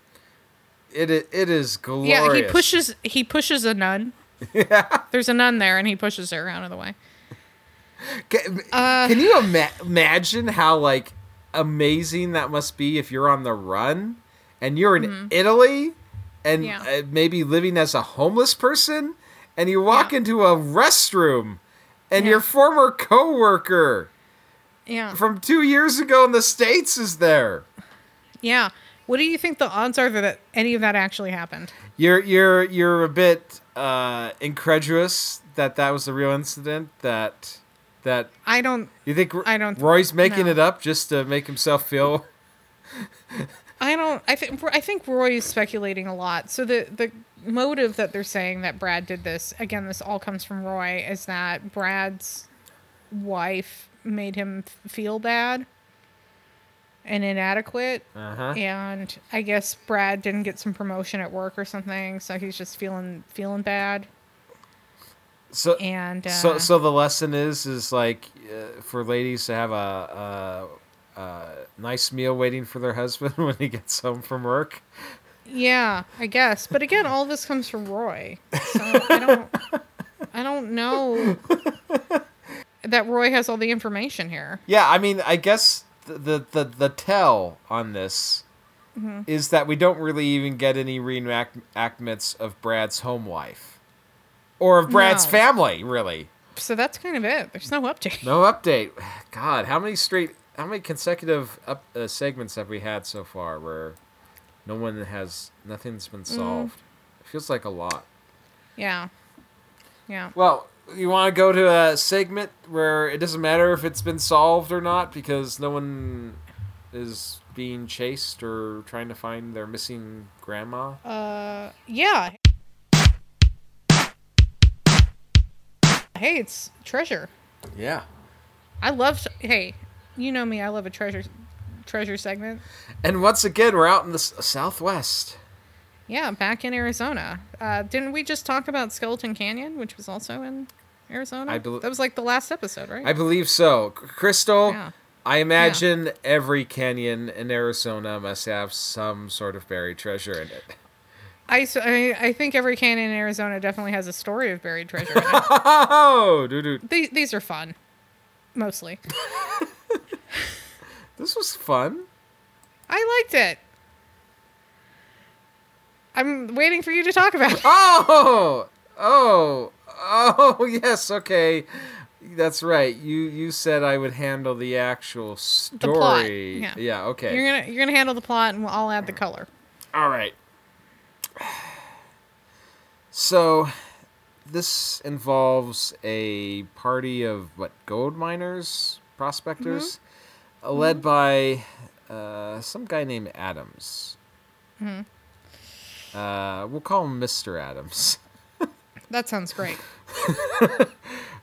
It it is glorious. Yeah, he pushes he pushes a nun. Yeah. There's a nun there, and he pushes her out of the way. Can, Uh, can you ima- imagine how like amazing that must be if you're on the run and you're in Italy and Mm-hmm. Yeah. uh, maybe living as a homeless person and you walk Yeah. into a restroom and Yeah. your former coworker Yeah, from 2 years ago in the states is there. yeah. What do you think the odds are that any of that actually happened? You're you're you're a bit uh incredulous that that was the real incident that that I don't. you think I don't- Roy's making no. it up just to make himself feel I don't. I think. I think Roy is speculating a lot. So the the motive that they're saying that Brad did this again, this all comes from Roy, is that Brad's wife made him feel bad and inadequate, uh-huh. and I guess Brad didn't get some promotion at work or something, so he's just feeling feeling bad. So And uh, so so the lesson is is like uh, for ladies to have a, a, a nice meal waiting for their husband when he gets home from work. Yeah, I guess. But again, all this comes from Roy. So I don't I don't know that Roy has all the information here. Yeah, I mean, I guess the the the, the tell on this Mm-hmm. is that we don't really even get any reenactments of Brad's home life or of Brad's No. family, really. So that's kind of it. There's no update. No update. God, how many straight, how many consecutive up, uh, segments have we had so far where no one has, nothing's been Mm. solved? It feels like a lot. Yeah. Yeah. Well, you want to go to a segment where it doesn't matter if it's been solved or not because no one is being chased or trying to find their missing grandma. Uh yeah. Hey, it's treasure. Yeah. I love hey, you know me, I love a treasure treasure segment. And once again, we're out in the s- southwest. Yeah, back in Arizona. Uh, didn't we just talk about Skeleton Canyon, which was also in Arizona? I bel- that was like the last episode, right? I believe so. Crystal, Yeah. I imagine every canyon in Arizona must have some sort of buried treasure in it. I I think every canyon in Arizona definitely has a story of buried treasure in it. Oh, dude, these, these are fun, mostly. this was fun. I liked it. I'm waiting for you to talk about it. Oh, oh, oh, yes. Okay, that's right. You you said I would handle the actual story. The plot, yeah. Yeah. Okay. You're gonna you're gonna handle the plot, and I'll all add the color. All right. So, this involves a party of what gold miners, mm-hmm. prospectors, uh, led by uh, some guy named Adams. Uh, we'll call him Mister Adams. That sounds great.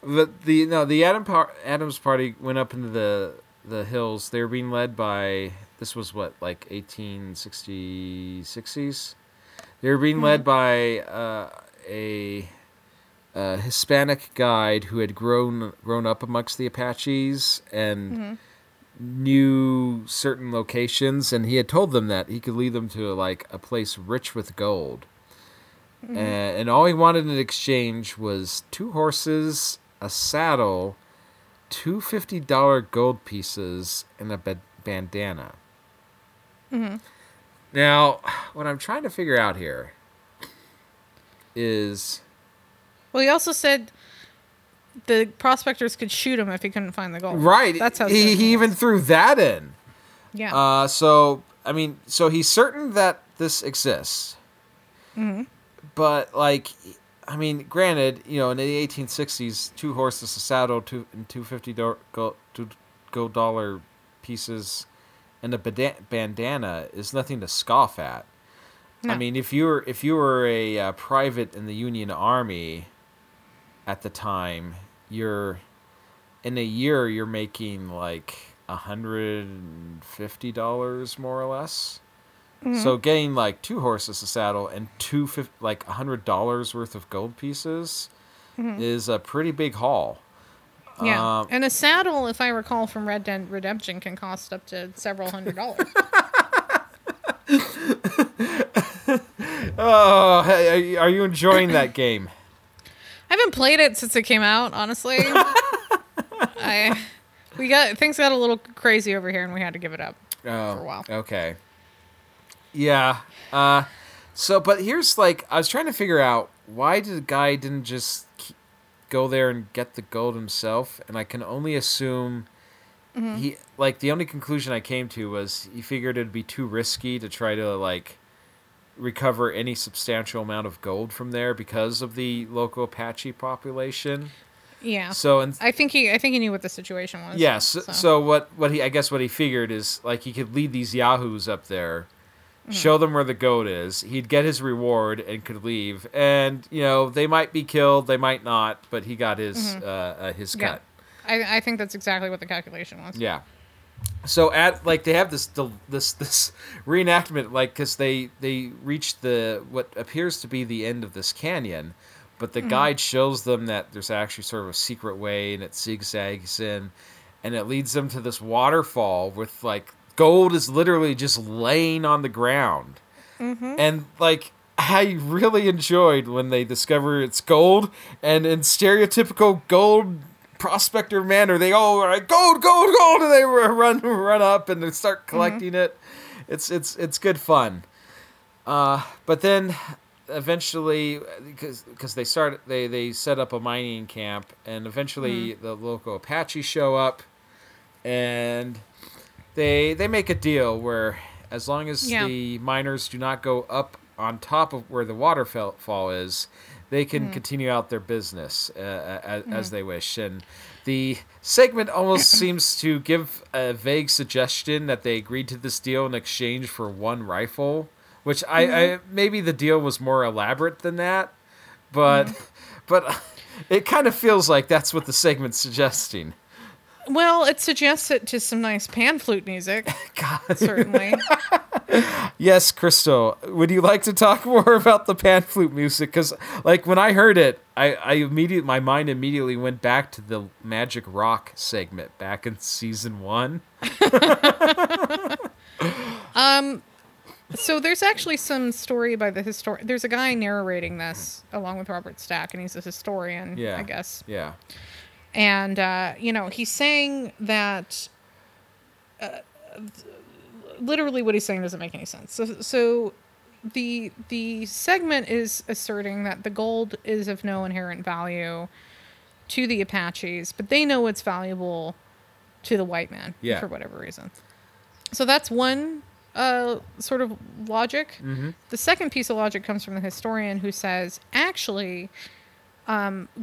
But the no, the Adam par- Adams party went up into the the hills. They were being led by this was what like 1860 60s. They were being led by uh, a, a Hispanic guide who had grown grown up amongst the Apaches and knew certain locations, and he had told them that he could lead them to like a place rich with gold. Mm-hmm. And, and all he wanted in exchange was two horses, a saddle, two $50 gold pieces, and a ba- bandana. Mm-hmm. Now, what I'm trying to figure out here is Well, he also said the prospectors could shoot him if he couldn't find the gold. right. That's how he, he even threw that in. Yeah. Uh, so I mean, so he's certain that this exists. Mm-hmm. But like, I mean, granted, you know, in the 1860s, two horses, a saddle, two and two fifty do- go, two dollar pieces, and a bandana is nothing to scoff at. I mean, if you were if you were a uh, private in the Union Army at the time, you're in a year you're making like a hundred and fifty dollars more or less. Mm-hmm. So getting like two horses a saddle and two fif- like a hundred dollars worth of gold pieces is a pretty big haul. Mm-hmm. Yeah, Um, and a saddle, if I recall from Red Dead Redemption, can cost up to several hundred dollars. oh, hey, are you enjoying that game? I haven't played it since it came out. Honestly, I we got things got a little crazy over here, and we had to give it up. Oh, for a while. Okay. Yeah. Uh, so, but here's like I was trying to figure out why the guy didn't just go there and get the gold himself, and I can only assume Mm-hmm. he like the only conclusion I came to was he figured it'd be too risky to try to like recover any substantial amount of gold from there because of the local Apache population. Yeah, So, and I think he I think he knew what the situation was. Yes. So. what what he I guess what he figured is like he could lead these yahoos up there, show them where the goat is. He'd get his reward and could leave. And you know they might be killed, they might not, but he got his uh, uh, his yeah, cut. I I think that's exactly what the calculation was. Yeah. So at like they have this this this reenactment like because they they reach the what appears to be the end of this canyon, but the mm-hmm. guide shows them that there's actually sort of a secret way and it zigzags in, and it leads them to this waterfall with like gold is literally just laying on the ground, mm-hmm. and like. I really enjoyed when they discover it's gold, and in stereotypical gold prospector manner, they all are like gold, gold, gold, and they run run up and they start collecting it. It's it's it's good fun. Uh, but then eventually, because they start they they set up a mining camp, and eventually the local Apache show up, and they they make a deal where as long as Yeah. the miners do not go up on top of where the waterfall is, they can hmm. continue out their business uh, uh as, as they wish. And the segment almost seems to give a vague suggestion that they agreed to this deal in exchange for one rifle, which I, I hmm. maybe the deal was more elaborate than that, but but it kind of feels like that's what the segment's suggesting. Well, it suggests it to some nice pan flute music, God. certainly. Yes, Crystal. Would you like to talk more about the pan flute music? Because, like, when I heard it, I, I immediately my mind immediately went back to the Magic Rock segment back in season one. um, so there's actually some story by the histor. There's a guy narrating this along with Robert Stack, and he's a historian, Yeah, I guess. Yeah. And uh, you know he's saying that uh, literally what he's saying doesn't make any sense. So so the the segment is asserting that the gold is of no inherent value to the apaches but they know it's valuable to the white man Yeah. for whatever reason. So that's one uh, sort of logic. The second piece of logic comes from the historian who says actually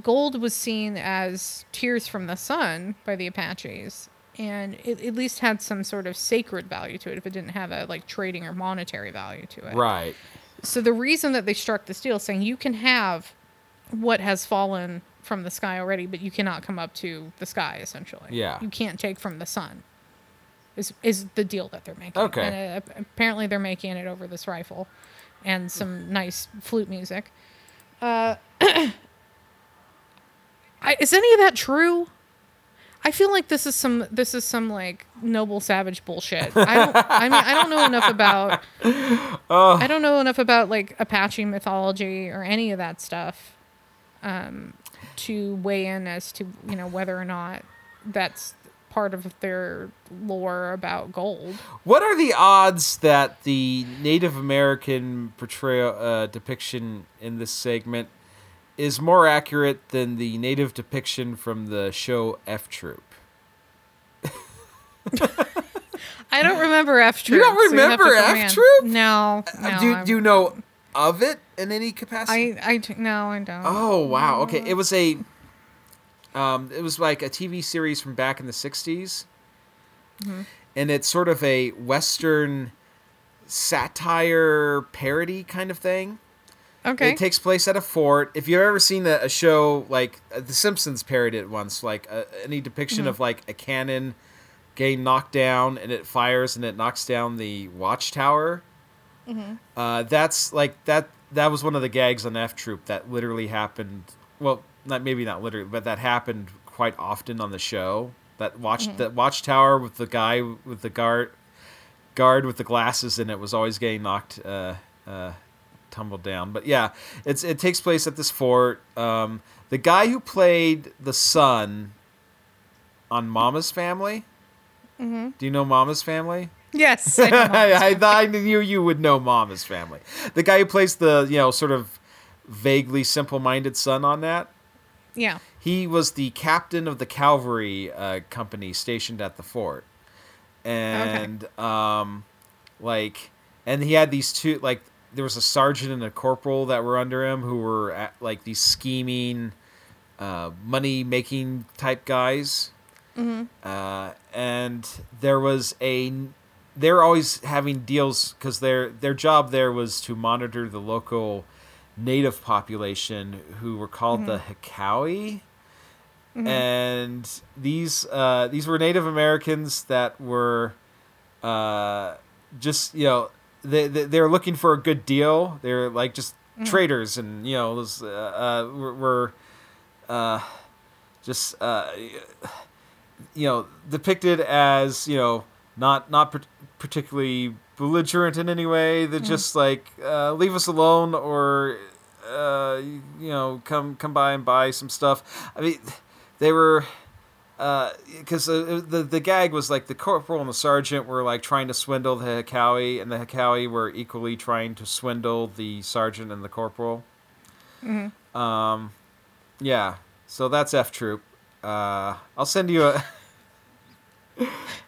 gold was seen as tears from the sun by the Apaches, and it at least had some sort of sacred value to it if it didn't have a like trading or monetary value to it. Right. So the reason that they struck this deal, saying you can have what has fallen from the sky already, but you cannot come up to the sky. Essentially, Yeah. you can't take from the sun. Is is the deal that they're making? Okay. And uh, apparently they're making it over this rifle, and some nice flute music. Uh, I, is any of that true? I feel like this is some this is some like noble savage bullshit. I don't. I mean, I don't know enough about. I don't know enough about like Apache mythology or any of that stuff, um, to weigh in as to you know whether or not that's part of their lore about gold. What are the odds that the Native American portrayal uh, depiction in this segment is more accurate than the native depiction from the show F Troop? I don't remember F Troop. You don't so you have to remember me F. Troop? No, no. Uh, do, I- do you know of it in any capacity? I, I no, I don't. Oh wow. Okay, it was a um it was like a TV series from back in the 60s. Mm-hmm. And it's sort of a western satire parody kind of thing. Okay. It takes place at a fort. If you've ever seen a, a show like uh, The Simpsons parodied it once, like uh, any depiction Mm-hmm. of like a cannon getting knocked down and it fires and it knocks down the watchtower. Mm-hmm. Uh, that's like that. That was one of the gags on F Troop that literally happened. Well, not maybe not literally, but that happened quite often on the show. That watch Mm-hmm. that watchtower with the guy with the guard guard with the glasses in it was always getting knocked uh, uh, tumbled down. But yeah, it's it takes place at this fort. Um, the guy who played the son on Mama's Family. Mm-hmm. Do you know Mama's Family? yes. I. I, I I knew you would know Mama's Family. The guy who plays the you know sort of vaguely simple-minded son on that. yeah. He was the captain of the cavalry uh, company stationed at the fort, and um, like, and he had these two like there was a sergeant and a corporal that were under him who were at, like these scheming, uh, money making type guys, uh, and there was a they're always having deals because their their job there was to monitor the local native population who were called the Hekawi. And these uh, these were Native Americans that were uh, just you know they, they they're looking for a good deal. They're like just traders, and you know those uh, uh, were, uh, just uh, you know depicted as you know not not par- particularly belligerent in any way. They're just like uh, leave us alone or uh, you know come come by and buy some stuff. I mean they were because uh, the the gag was like the corporal and the sergeant were like trying to swindle the Hekawi, and the Hekawi were equally trying to swindle the sergeant and the corporal. Um, yeah. So that's F Troop. Uh, I'll send you a.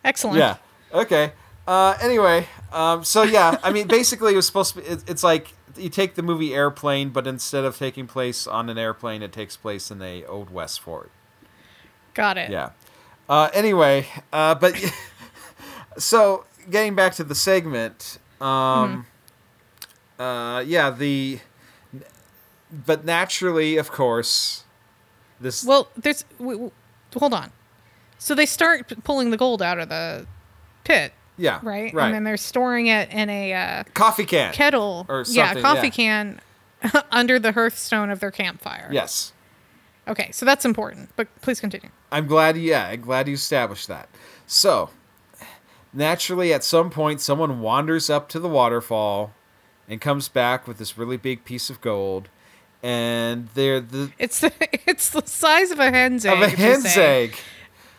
Excellent. Yeah. Okay. Uh, anyway, um, so yeah, I mean, basically, it was supposed to be. It, it's like you take the movie Airplane, but instead of taking place on an airplane, it takes place in a old west fort. Got it. Yeah. Uh, anyway, uh, but so getting back to the segment, um, uh, yeah, the but naturally, of course, this Well, there's. Hold on. So they start pulling the gold out of the pit, yeah right? right And then they're storing it in a uh, coffee can kettle. Or yeah, coffee yeah. can under the hearthstone of their campfire. yes. Okay, so that's important. But please continue. I'm glad. Yeah, I'm glad you established that. So, naturally, at some point, someone wanders up to the waterfall and comes back with this really big piece of gold, and they're the It's the it's the size of a hen's egg. of a hen's egg.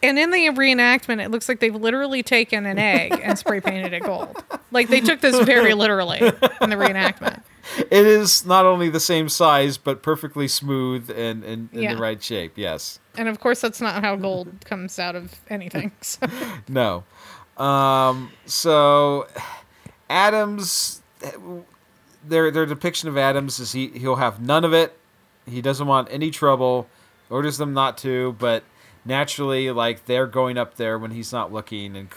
And in the reenactment, it looks like they've literally taken an egg and spray painted it gold. Like they took this very literally in the reenactment. It is not only the same size, but perfectly smooth and, and in Yeah. the right shape. Yes. And of course, that's not how gold comes out of anything. So. No. Um, so Adams, their their depiction of Adams is he he'll have none of it. He doesn't want any trouble. Orders them not to, but naturally, like they're going up there when he's not looking and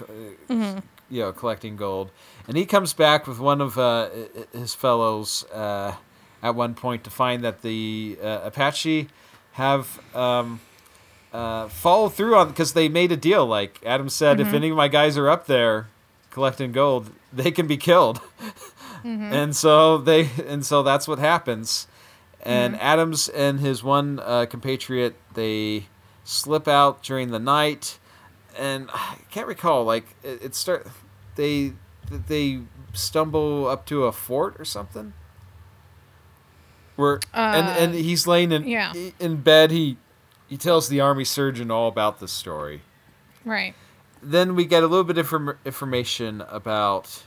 uh, you know collecting gold. And he comes back with one of uh, his fellows uh, at one point to find that the uh, Apache have. Um, uh, follow through on because they made a deal. Like Adam said, if any of my guys are up there collecting gold, they can be killed. And so they and so that's what happens. And Adams and his one uh, compatriot they slip out during the night, and I can't recall like it, it start they they stumble up to a fort or something. Where and Uh, and he's laying in yeah. in bed. He he tells the army surgeon all about this story. right. Then we get a little bit of inform- information about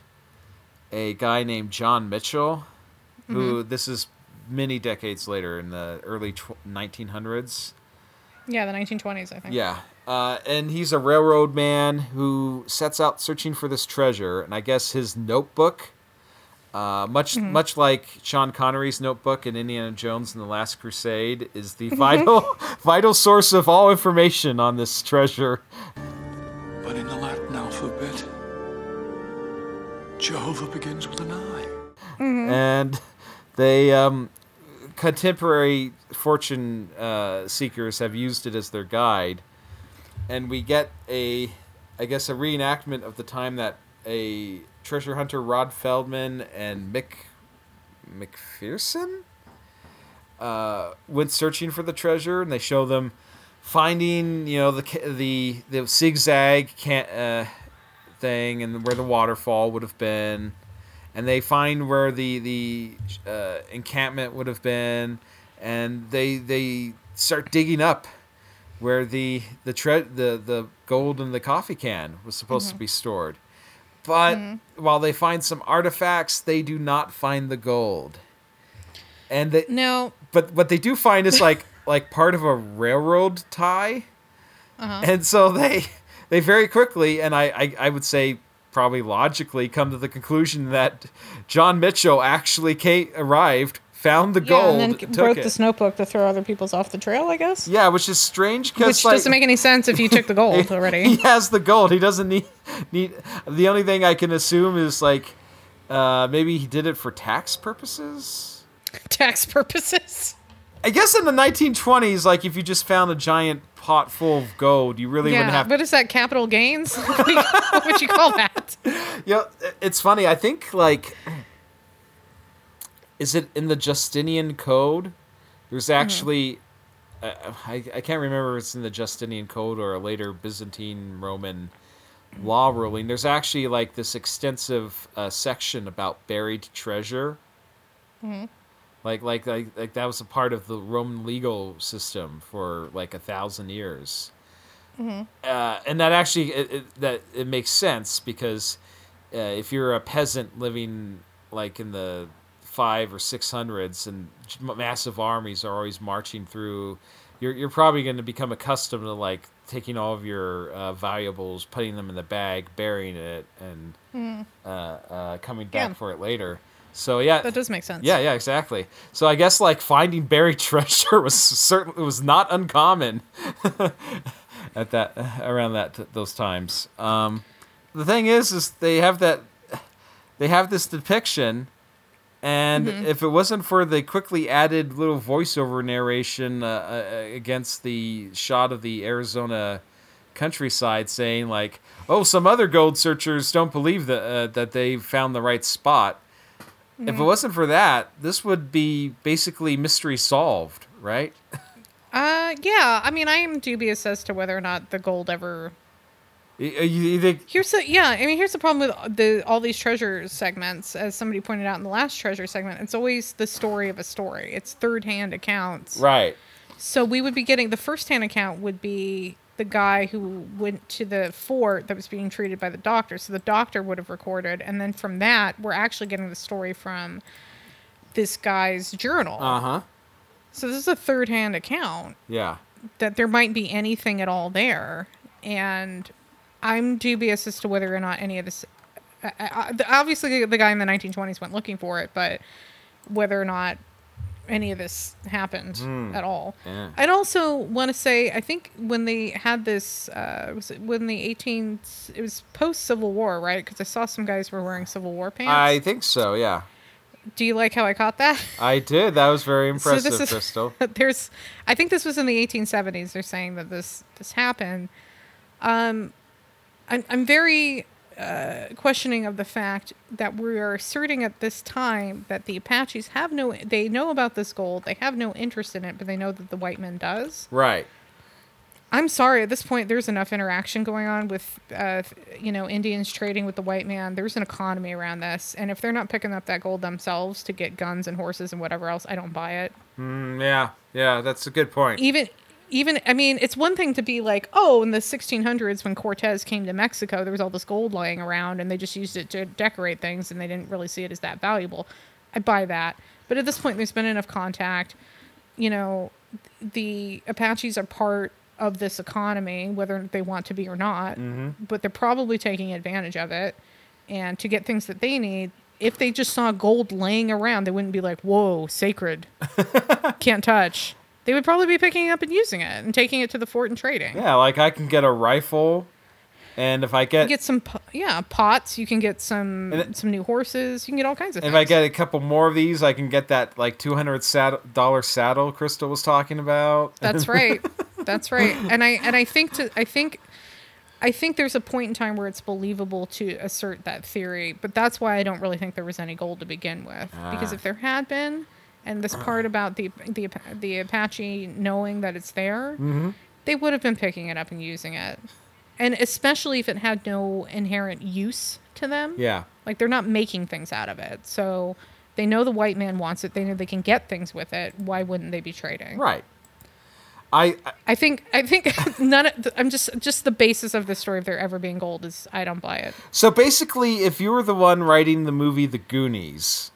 a guy named John Mitchell, who this is many decades later in the early tw- 1900s. Yeah, the 1920s, I think. Yeah. Uh, and he's a railroad man who sets out searching for this treasure. And I guess his notebook, uh, much much like Sean Connery's notebook in Indiana Jones and the Last Crusade, is the vital vital source of all information on this treasure. But in the Latin alphabet, Jehovah begins with an I. and they um, contemporary fortune uh, seekers have used it as their guide, and we get a, I guess, a reenactment of the time that a treasure hunter Rod Feldman and Mick McPherson uh, went searching for the treasure, and they show them finding, you know, the the the zigzag can uh, thing, and where the waterfall would have been, and they find where the the uh, encampment would have been, and they they start digging up where the the tre- the the gold in the coffee can was supposed to mm-hmm. be stored. But mm-hmm. while they find some artifacts, they do not find the gold. And they, No, but what they do find is like like part of a railroad tie, uh-huh. and so they they very quickly and I, I I would say probably logically come to the conclusion that John Mitchell actually came, arrived, found the yeah, gold, and then took broke this notebook to throw other people's off the trail. I guess. Yeah, which is strange because Which like, doesn't make any sense if you took the gold already. he has the gold. He doesn't need need. The only thing I can assume is like uh, maybe he did it for tax purposes. Tax purposes. I guess in the 1920s, like if you just found a giant pot full of gold, you really wouldn't have. What is that? Capital gains? what, do you, would you call that? You know, it's funny. I think like, is it in the Justinian Code? There's actually, uh, I I can't remember if it's in the Justinian Code or a later Byzantine Roman law ruling. There's actually like this extensive uh, section about buried treasure. Like, like like like that was a part of the Roman legal system for like a thousand years. Uh, and that actually it, it, that it makes sense because uh, if you're a peasant living like in the five or six hundreds and massive armies are always marching through, you're you're probably going to become accustomed to like taking all of your uh, valuables, putting them in the bag, burying it, and uh, uh, coming back Yeah. for it later. So yeah, That does make sense. yeah, yeah, exactly. So I guess like finding buried treasure was certainly was not uncommon at that around that those times. Um, the thing is, is they have that they have this depiction, and if it wasn't for the quickly added little voiceover narration uh, uh, against the shot of the Arizona countryside saying like, "Oh, some other gold searchers don't believe that uh, that they found the right spot." If it wasn't for that, this would be basically mystery solved, right? Uh, yeah. I mean, I am dubious as to whether or not the gold ever. You, think Here's the yeah. I mean, here's the problem with the all these treasure segments. As somebody pointed out in the last treasure segment, it's always the story of a story. It's third hand accounts. right? So we would be getting the first hand account would be the guy who went to the fort that was being treated by the doctor. So the doctor would have recorded, and then from that, we're actually getting the story from this guy's journal. Uh huh. So this is a third hand account Yeah. that there might be anything at all there, and I'm dubious as to whether or not any of this. I, I, obviously, the guy in the 1920s went looking for it, but whether or not any of this happened at all. Yeah. I'd also want to say, I think when they had this, uh, was it when the 18, it was post Civil War, right? Because I saw some guys were wearing Civil War pants. I think so. Yeah. Do you like how I caught that? I did. That was very So impressive, this is- Crystal. there's i think this was in the 1870s they're saying that this this happened um i'm, I'm very uh, questioning of the fact that we are asserting at this time that the apaches have no they know about this gold they have no interest in it but they know that the white man does Right. i'm sorry at this point there's enough interaction going on with uh, you know indians trading with the white man there's an economy around this and if they're not picking up that gold themselves to get guns and horses and whatever else i don't buy it Mm, yeah. Yeah. That's a good point. even even I mean, it's one thing to be like, oh, in the 1600s when Cortez came to Mexico, there was all this gold lying around, and they just used it to decorate things, and they didn't really see it as that valuable. I buy that, but at this point, there's been enough contact. You know, the Apaches are part of this economy, whether they want to be or not, mm-hmm. but they're probably taking advantage of it, and to get things that they need. If they just saw gold laying around, they wouldn't be like, "Whoa, sacred, can't touch." They would probably be picking it up and using it and taking it to the fort and trading. Yeah. Like I can get a rifle And if I You get, get some, yeah, pots. You can get some it- some new horses. You can get all kinds of things. if things. I get a couple more of these, I can get that like two hundred dollar saddle Crystal was talking about. That's right. That's right. And I and I think to I think I think there's a point in time where it's believable to assert that theory, but that's why I don't really think there was any gold to begin with. Because Ah. if there had been, and this part about the the the Apache knowing that it's there, Mm-hmm. they would have been picking it up and using it, and especially if it had no inherent use to them. yeah. Like they're not making things out of it, so they know the white man wants it. They know they can get things with it. Why wouldn't they be trading? Right. I, I I think I think none. Of, I'm just just the basis of the story of there ever being gold is I don't buy it. so basically, if you were the one writing the movie The Goonies,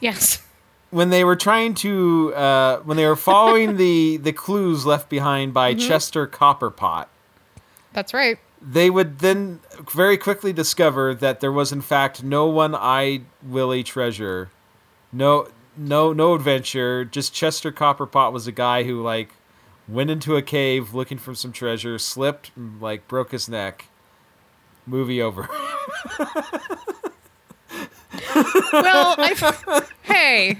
Yes. When they were trying to uh, when they were following the the clues left behind by Mm-hmm. Chester Copperpot, That's right. they would then very quickly discover that there was in fact no one-eyed Willie treasure, no no no adventure. Just Chester Copperpot was a guy who like went into a cave looking for some treasure, slipped, and, like broke his neck. Movie over. Well, I hey,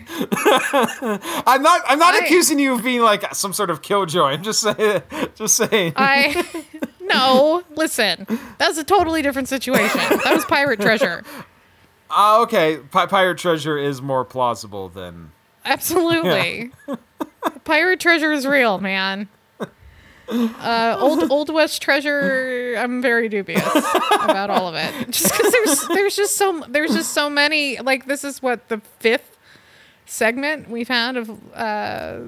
I'm not. I'm not I- accusing you of being like some sort of killjoy. I'm just saying. Just saying. I no. Listen, that's a totally different situation. That was pirate treasure. Uh, okay, Pi- pirate treasure is more plausible than. Absolutely. Pirate treasure is real, man. Uh, old Old West treasure, I'm very dubious about all of it. Just because there's there's just so there's just so many. Like this is what the fifth segment we've had of uh,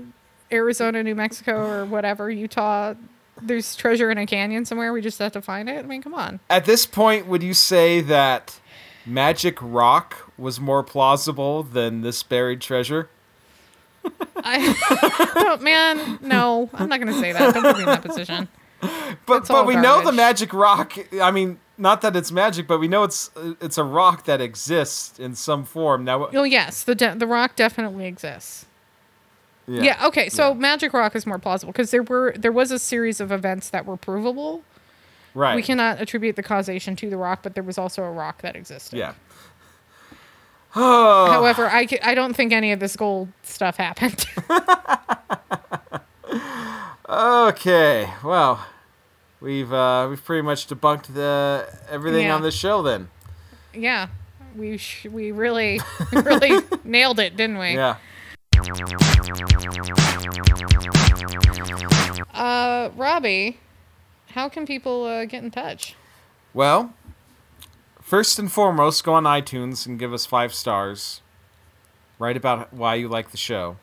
Arizona, New Mexico, or whatever Utah. There's treasure in a canyon somewhere. We just have to find it. I mean, come on. At this point, would you say that Magic Rock was more plausible than this buried treasure? I, man, no, I'm not gonna say that. Don't put me in that position. But It's but we know the. Magic Rock. I mean, not that it's magic, but we know it's it's a rock that exists in some form. Now, Oh yes, the de- the rock definitely exists. Yeah. okay. So yeah. Magic Rock is more plausible because there were there was a series of events that were provable. right. We cannot attribute the causation to the rock, but there was also a rock that existed. Yeah. However, I, I don't think any of this gold stuff happened. okay. Well, we've uh, we've pretty much debunked the everything Yeah. on this show then. yeah, we sh- we really really nailed it, didn't we? Yeah. Uh, Robbie, how can people uh, get in touch? Well, first and foremost, go on iTunes and give us five stars. Write about why you like the show.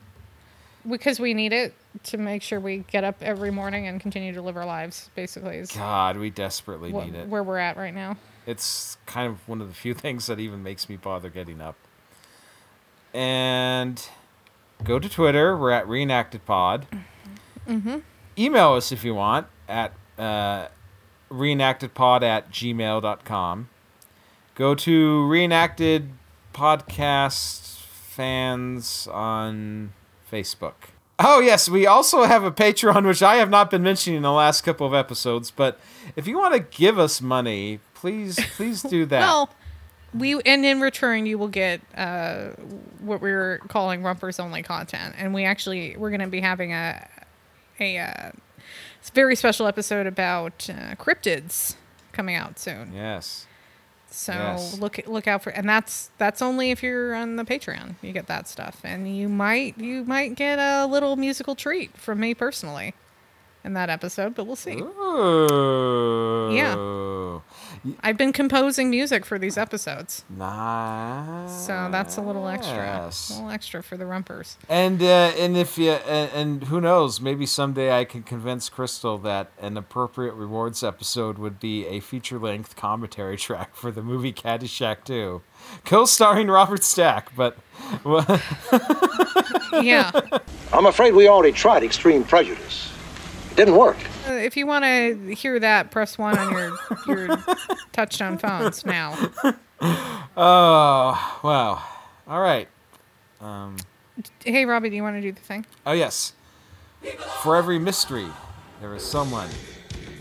Because we need it to make sure we get up every morning and continue to live our lives. Basically, is God, we desperately what, need it. where we're at right now. It's kind of one of the few things that even makes me bother getting up. And go to Twitter. We're at ReenactedPod. Mm-hmm. Email us if you want at uh, reenactedpod at gmail.com. Go to Reenacted Podcast Fans on Facebook. Oh, yes, we also have a Patreon, which I have not been mentioning in the last couple of episodes. But if you want to give us money, please, please do that. Well, we and in return you will get uh, what we're calling rumpers only content, and we actually we're going to be having a a uh, very special episode about uh, cryptids coming out soon. yes. So Yes. look look out for, and that's that's only if you're on the Patreon. You get that stuff, and you might you might get a little musical treat from me personally in that episode, but we'll see. Ooh. I've been composing music for these episodes, Nice. so that's a little extra, a little extra for the rumpers. And uh, and if you and, and who knows, maybe someday I can convince Crystal that an appropriate rewards episode would be a feature-length commentary track for the movie Caddyshack 2, co-starring Robert Stack. But well, yeah. I'm afraid we already tried extreme prejudice. It didn't work. Uh, if you want to hear that, press one on your your touchtone phones now. oh wow, all right. Hey, Robbie, do you want to do the thing? Oh yes. For every mystery, there is someone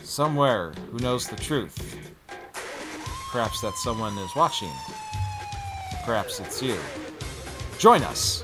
somewhere who knows the truth. Perhaps that someone is watching. Perhaps it's you. Join us.